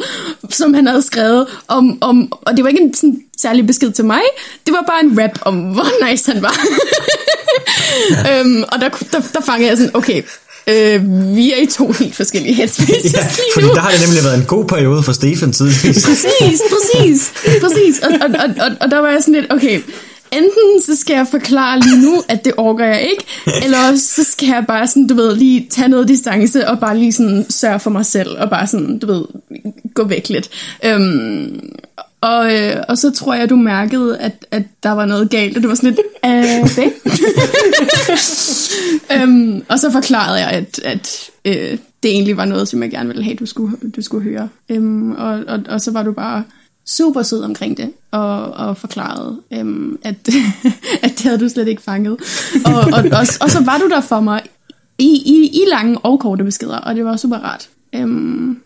som han havde skrevet, om, om og det var ikke en sådan særlig besked til mig, det var bare en rap om, hvor nice han var. øhm, og der, der, der fangede jeg sådan, okay, øh, vi er i to helt forskellige headspaces Ja, lige fordi nu. der har det nemlig været en god periode for Stefan tidligvis. Præcis, præcis, præcis. Og, og, og, og, og der var jeg sådan lidt, okay, enten så skal jeg forklare lige nu, at det orker jeg ikke, eller også så skal jeg bare sådan, du ved, lige tage noget distance og bare lige sådan sørge for mig selv, og bare sådan, du ved, gå væk lidt. Øhm, og, øh, og så tror jeg, du mærkede, at, at der var noget galt, og det var sådan lidt, øh, babe? øhm, og så forklarede jeg, at, at øh, det egentlig var noget, som jeg gerne ville have, du skulle, du skulle høre. Øhm, og, og, og så var du bare super sød omkring det, og, og forklarede, øhm, at, at det havde du slet ikke fanget. Og, og, og, og så var du der for mig i, i, i lange og korte beskeder, og det var super rart. Øhm,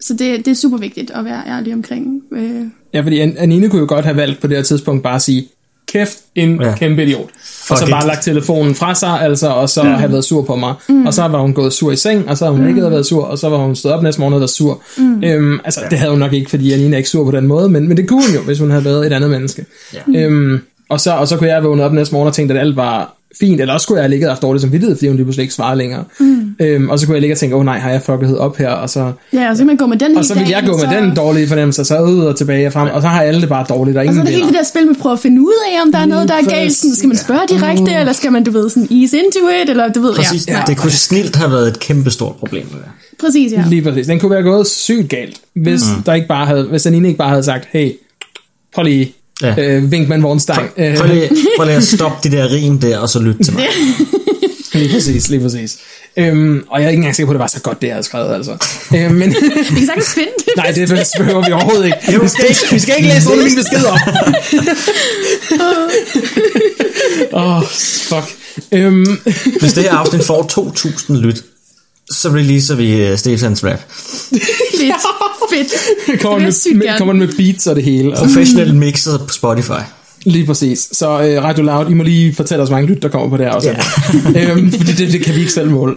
så det, det er super vigtigt at være ærlig omkring. Øh, Ja, fordi An- Anine kunne jo godt have valgt på det her tidspunkt bare at sige, kæft, en Ja. ja. kæmpe idiot. og så it. bare lagt telefonen fra sig, altså, og så mm. have været sur på mig. Mm. Og så var hun gået sur i seng, og så har hun mm. ikke været sur, og så var hun stået op næste morgen og været sur. Mm. Øhm, altså, det havde hun nok ikke, fordi Anine er ikke sur på den måde, men, men det kunne hun jo, hvis hun havde været et andet menneske. Ja. Øhm, og, så, og så kunne jeg vågne op næste morgen og tænke, at alt var fint, eller også skulle jeg have ligget og haft dårligt som vidtighed, fordi hun lige pludselig ikke svarede længere. Mm. Øhm, og så kunne jeg ligge og tænke, åh oh, nej, har jeg fucket op her? Og så, Ja, og så kan man gå med den og så vil jeg gå med den dårlige fornemmelse, så ud og tilbage og frem, og så har alle det bare dårligt, og Og så ingen er det hele det der spil med at prøve at finde ud af, om der er noget, der er galt. Sådan, skal man spørge direkte, eller skal man, du ved, sådan ease into it, eller du ved, Præcis, ja. ja. det kunne snilt have været et kæmpe stort problem. Det der. Præcis, ja. Lige præcis. Den kunne være gået sygt galt, hvis, mm. der ikke bare havde, hvis den ene ikke bare havde sagt, hey, prøv lige, Ja. øh, vink med en vognstang. Øh, Prøv lige, prøv lige at stoppe de der rim der, og så lyt til mig. lige præcis, lige præcis. Øhm, og jeg er ikke engang sikker på, at det var så godt, det jeg havde skrevet, altså. øhm, men, Vi kan sagtens finde det. nej, det behøver vi overhovedet ikke. Vi skal ikke, vi skal ikke læse under min besked op. Åh, oh, fuck. Øhm, Hvis det her afsnit får 2.000 lyt, så releaser vi uh, Stefans rap. Fedt. Fedt. kommer, med, gerne. kommer med beats og det hele. Og Professionelt mixet på Spotify. Lige præcis. Så øh, Radio Loud, I må lige fortælle os, hvor mange lyt, der kommer på det her også. Yeah. øhm, fordi det, det kan vi ikke selv måle.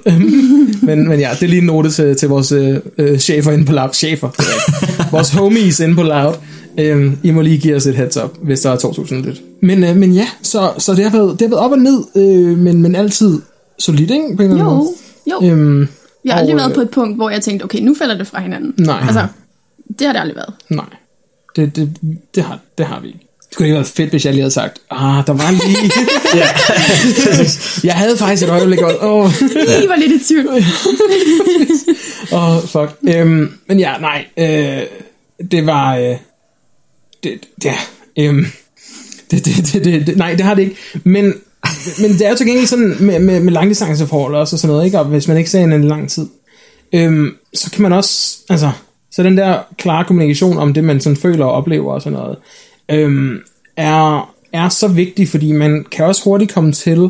men, men ja, det er lige en note til, til vores øh, øh, chefer inde på Loud. Chefer. vores homies inde på Loud. Øhm, I må lige give os et heads up, hvis der er 2.000 lyt. Men, øh, men ja, så, så det, har været, det har været op og ned, øh, men, men altid solidt, ikke? På en Jo, jo. måde. Øhm, Jeg har aldrig været øh, på et punkt, hvor jeg tænkte, okay, nu falder det fra hinanden. Nej. Altså, det har det aldrig været. Nej, det, det, det, har, det har vi ikke. Det kunne ikke have været fedt, hvis jeg lige havde sagt, ah, der var lige... Ja. jeg havde faktisk et øjeblik, og åh, I var lidt i tvivl. Åh, oh, fuck. Øhm, men ja, nej. Øh, det var... Øh, det, ja, øhm, det, det, det, det, det, nej, det har det ikke. Men, men det er jo til gengæld sådan med, med, med langdistanceforhold også og sådan noget, ikke? Og hvis man ikke ser en en lang tid, øhm, så kan man også, altså, så den der klare kommunikation om det, man sådan føler og oplever og sådan noget, øhm, er, er så vigtig, fordi man kan også hurtigt komme til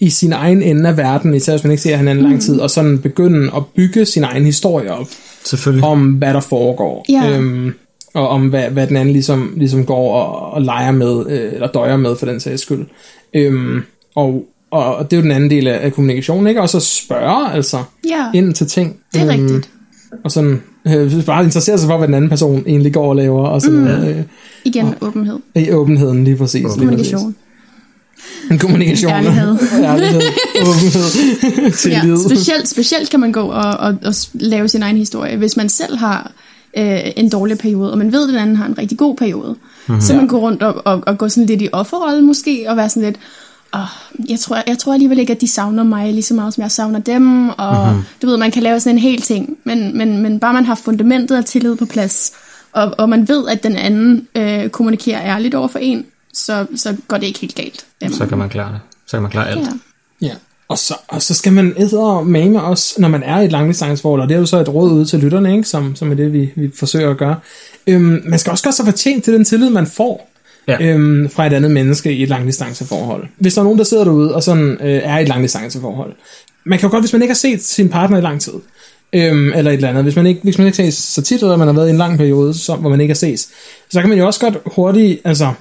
i sin egen ende af verden, især hvis man ikke ser hinanden lang tid, og sådan begynde at bygge sin egen historie op, Selvfølgelig. om hvad der foregår. Ja. Øhm, og om hvad, hvad den anden ligesom, ligesom går og, og leger med, øh, eller døjer med for den sags skyld. Øhm, og, og, og det er jo den anden del af, af kommunikationen, ikke? Og så spørge altså Ja, ind til ting. det er rigtigt. Og sådan øh, bare interessere sig for, hvad den anden person egentlig går og laver, og sådan mm. noget. Igen, åbenhed. Øh, I åbenheden lige præcis. Lige Kommunikation. præcis. Kommunikation. Ærlighed. Ærlighed. Åbenhed. Ja, specielt, specielt kan man gå og, og, og lave sin egen historie, hvis man selv har øh, en dårlig periode, og man ved, at den anden har en rigtig god periode. Mm-hmm. Så man går rundt og, og, og går sådan lidt i offerrolle måske, og være sådan lidt, oh, jeg, tror, jeg tror alligevel ikke, at de savner mig lige så meget, som jeg savner dem, og mm-hmm. du ved, man kan lave sådan en hel ting, men, men, men bare man har fundamentet af tillid på plads, og, og man ved, at den anden øh, kommunikerer ærligt over for en, så, så går det ikke helt galt. Jamen, Så kan man klare det. Så kan man klare alt. ja. Ja, og så, og så skal man æde mame også, når man er i et langdistanceforhold, og det er jo så et råd ud til lytterne, ikke? Som, som er det, vi, vi forsøger at gøre. Øhm, man skal også gøre sig fortjent til den tillid, man får Ja. øhm, fra et andet menneske i et langdistanceforhold. Hvis der er nogen, der sidder derude og sådan øh, er i et langdistanceforhold, man kan jo godt, hvis man ikke har set sin partner i lang tid, øhm, eller et eller andet, hvis man ikke, hvis man ikke ses så tit, eller man har været i en lang periode, så, hvor man ikke har ses, så kan man jo også godt hurtigt, altså,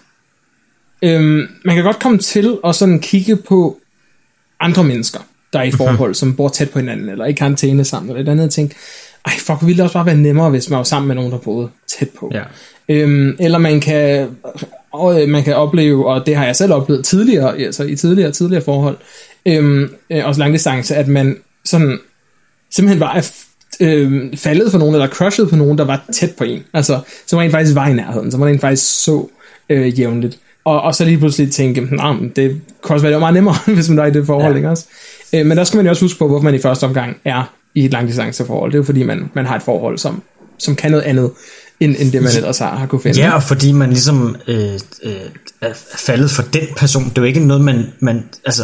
øhm, man kan godt komme til at sådan kigge på andre mennesker, der er i forhold, som bor tæt på hinanden, eller i karantæne sammen, eller et andet, tænke, ej, fuck, ville det også bare være nemmere, hvis man var sammen med nogen, der boede tæt på. Ja. Øhm, eller man kan, og, øh, man kan opleve, og det har jeg selv oplevet tidligere, altså i tidligere tidligere forhold, øhm, øh, også langdistance, at man sådan simpelthen bare er øh, faldet for nogen, eller crushet på nogen, der var tæt på en. Altså, som rent faktisk var i nærheden, som man rent faktisk så øh, jævnligt. Og, og så lige pludselig tænke, nah, det kunne også være det var meget nemmere, hvis man var i det forhold, ja. ikke også? Øh, men der skal man jo også huske på, hvorfor man i første omgang er i et langdistanceforhold. Det er jo fordi, man, man har et forhold, som, som kan noget andet, end, end det man ellers har, har kunne finde. Ja, og fordi man ligesom øh, øh, er faldet for den person. Det er jo ikke noget, man, man altså,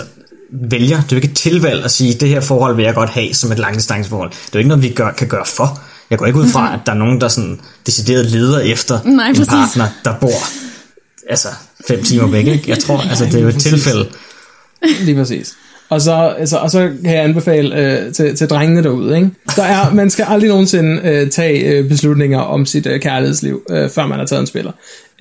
vælger. Det er jo ikke et tilvalg at sige, det her forhold vil jeg godt have som et langdistanceforhold. Det er jo ikke noget, vi gør, kan gøre for. Jeg går ikke ud fra, at der er nogen, der sådan decideret leder efter Nej, en præcis. partner, der bor altså fem timer væk. Ikke? Jeg tror, altså, det er jo et tilfælde. Lige præcis. Og så, altså, og så kan jeg anbefale øh, til, til drengene derude, ikke? Der er, man skal aldrig nogensinde øh, tage øh, beslutninger om sit øh, kærlighedsliv, øh, før man har taget en spiller.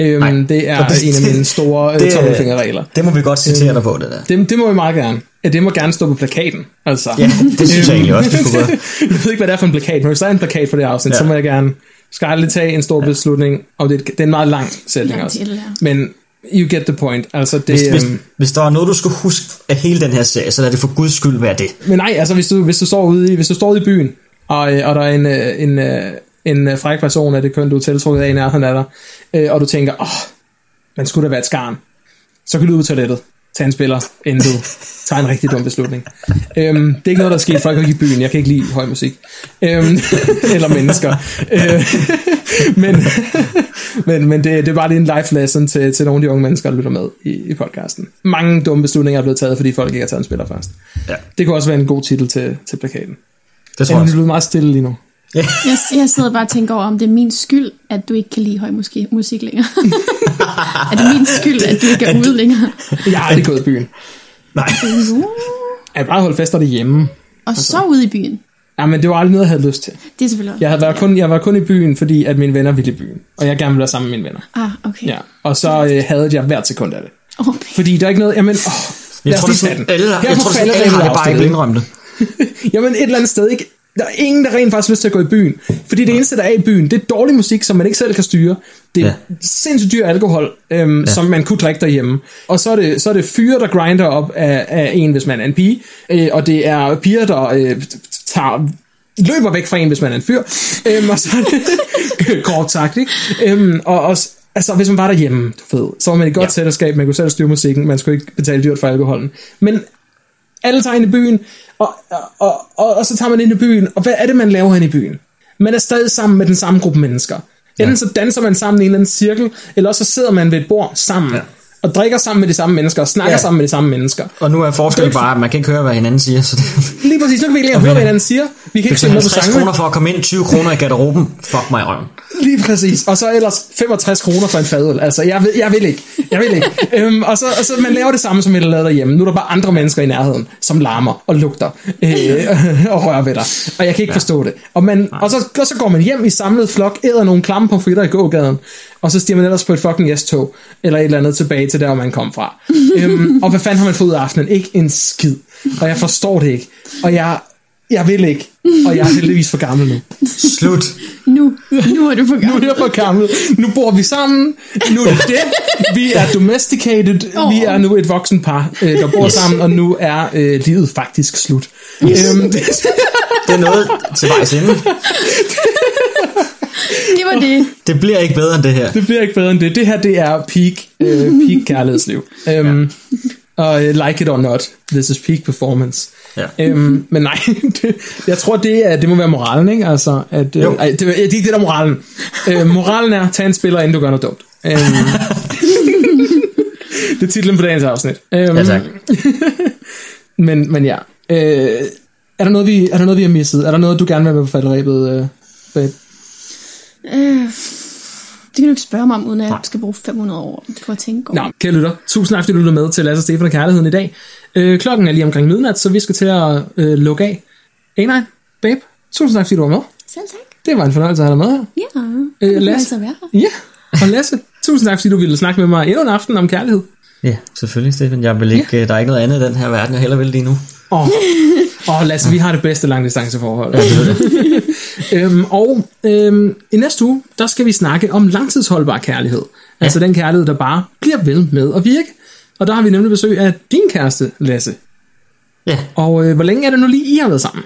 Øhm, Nej. det er det- en af mine store øh, det- tommelfingerregler. Det må vi godt citere dig på, det der. Det, det må vi meget gerne. Ja, det må gerne stå på plakaten. Altså. Ja, det synes jeg egentlig også, vi skulle gøre. jeg ved ikke, hvad det er for en plakat, men hvis der er en plakat for det afsnit, Ja. så må jeg gerne skal aldrig tage en stor beslutning, og det, det er en meget lang sætning også. Men you get the point. Altså, det, Hvis, hvis, øhm, hvis der var noget, du skulle huske af hele den her serie, så lad det for guds skyld være det. Men nej, altså hvis du, hvis du står ude i, hvis du står ude i byen, og, øh, og der er en, øh, en, øh, en øh, fræk person af det køn, du er tiltrukket af i nærheden af dig, og du tænker, åh, man skulle da være et skarn, så kan du ud på toilettet, tage en spiller, inden du tager en rigtig dum beslutning. Øhm, det er ikke noget, der er sket. Folk er ikke i byen. Jeg kan ikke lide høj musik. Øhm, eller mennesker. Øh, men men, men det, det er bare lige en life lesson til, til nogle af de unge mennesker, der lytter med i, i podcasten. Mange dumme beslutninger er blevet taget, fordi folk ikke har taget en spiller først. Ja. Det kunne også være en god titel til, til plakaten. Det tror jeg også. er meget stille lige nu. Jeg, jeg sidder bare og tænker over, om det er min skyld, at du ikke kan lide høj musik, længere. er det min skyld, at du ikke er ude længere? Jeg har aldrig gået i byen. Nej. Jeg har bare holdt fester derhjemme. Og så ude i byen. Ja, men det var aldrig noget, jeg havde lyst til. Det er selvfølgelig også. Jeg, havde været kun, jeg var kun i byen, fordi at mine venner ville i byen. Og jeg gerne ville være sammen med mine venner. Ah, okay. Ja. Og så øh, havde jeg hvert sekund af det. Okay. Fordi der er ikke noget... Jamen, åh, Jeg tror, sådan, alle, Her jeg på tror, er sådan, alle har det bare ikke indrømme det. Jamen et eller andet sted, ikke? Der er ingen, der rent faktisk har lyst til at gå i byen. Fordi det eneste, der er i byen, det er dårlig musik, som man ikke selv kan styre. Det er Ja. sindssygt dyr alkohol, øhm, ja. som man kunne drikke derhjemme. Og så er det, så er det fyre, der grinder op af, af en, hvis man er en pige. Øh, og det er piger, der øh, tager løber væk fra en, hvis man er en fyr. Øhm, og så er det kort sagt, ikke? Øhm, og også, altså, hvis man var derhjemme, du ved, så var man i et godt ja. selskab, man kunne selv styre musikken, man skulle ikke betale dyrt for alkoholen. Men alle tager ind i byen, og, og, og, og, så tager man ind i byen, og hvad er det, man laver hen i byen? Man er stadig sammen med den samme gruppe mennesker. Enten Ja. så danser man sammen i en eller anden cirkel, eller også så sidder man ved et bord sammen, Ja. Og drikker sammen med de samme mennesker, og snakker Ja. sammen med de samme mennesker. Og nu er forskellen bare, at man kan ikke høre, hvad hinanden siger. Så det, Lige præcis, nu kan vi ikke høre, hvad hinanden siger. Vi kan ikke synge med på 50 sangene. kroner for at komme ind, 20 kroner i garderoben. Fuck mig i røven. Lige præcis. Og så ellers 65 kroner for en fadøl. Altså, jeg vil, jeg vil ikke. Jeg vil ikke. øhm, og så, og så man laver det samme, som jeg lavede derhjemme. Nu er der bare andre mennesker i nærheden, som larmer og lugter øh, og rører ved dig. Og jeg kan ikke ja. forstå det. Og, man, og, så, og så går man hjem i samlet flok, æder nogle klamme pomfritter i gågaden, og så stiger man ellers på et fucking S-tog, eller et eller andet tilbage til der, hvor man kom fra. øhm, og hvad fanden har man fået ud af aftenen? Ikke en skid. Og jeg forstår det ikke. Og jeg, jeg vil ikke. Og jeg er heldigvis for gammel nu. Slut. Nu, nu er du for Nu er gammel. jeg for gammel. Nu bor vi sammen. Nu er det det. Vi er domesticated. Åh. Vi er nu et voksen par, øh, der bor Yes. sammen, og nu er øh, livet faktisk slut. Yes. Øhm, det, Det er noget til vejs ende. Det var det. Bliver ikke bedre end det her. det bliver ikke bedre end det. Det her, det er peak, øh, peak kærlighedsliv. Øhm, og øh, like it or not, this is peak performance. Ja. Øhm, men nej, det, jeg tror, det, er, det må være moralen, ikke? Altså, at, øh, ej, det, det er ikke det, der er moralen. Øh, moralen er, tag en spiller, inden du gør noget dumt. Øhm, det er titlen på dagens afsnit. Øhm, Ja, tak. Men, men ja. Øh, er, der noget, vi, er der noget, vi har misset? Er der noget, du gerne vil have med på falderæbet, øh? Øh, det kan du ikke spørge mig om, uden at jeg skal bruge 500 år på at tænke over. Nå, kære lytter, tusind tak, fordi du lyttede med til Lasse og Stefan og Kærligheden i dag. Øh, klokken er lige omkring midnat, så vi skal til at øh, lukke af. Nej, babe, tusind tak, fordi du var med. Selv tak. Det var en fornøjelse at have dig med her. Ja, Øh, det Lasse. være her. Ja, og Lasse, tusind tak, fordi du ville snakke med mig endnu en aften om kærlighed. Ja, selvfølgelig, Stefan. Jeg vil ikke, Der er ikke noget andet i den her verden, jeg heller vil lige nu. Åh, oh, Lasse, vi har det bedste langdistanceforhold. øhm, og øhm, i næste uge, der skal vi snakke om langtidsholdbar kærlighed. Altså den kærlighed, der bare bliver ved med at virke. Og der har vi nemlig besøg af din kæreste, Lasse. Ja, Og øh, hvor længe er det nu lige, I har været sammen?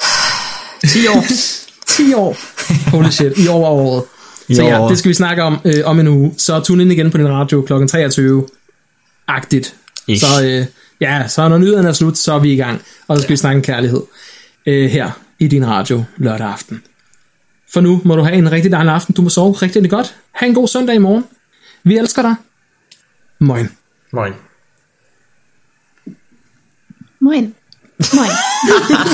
10 år. 10 år. Holy shit, i over året. Så ja, det skal vi snakke om øh, om en uge. Så tune ind igen på din radio kl. 23-agtigt. Ish. Så øh, ja, så når nyhederne er slut, så er vi i gang. Og så skal vi snakke kærlighed øh, her i din radio lørdag aften. For nu må du have en rigtig dejlig aften. Du må sove rigtig, rigtig godt. Ha' en god søndag i morgen. Vi elsker dig. Moin. Moin. Moin. Moin.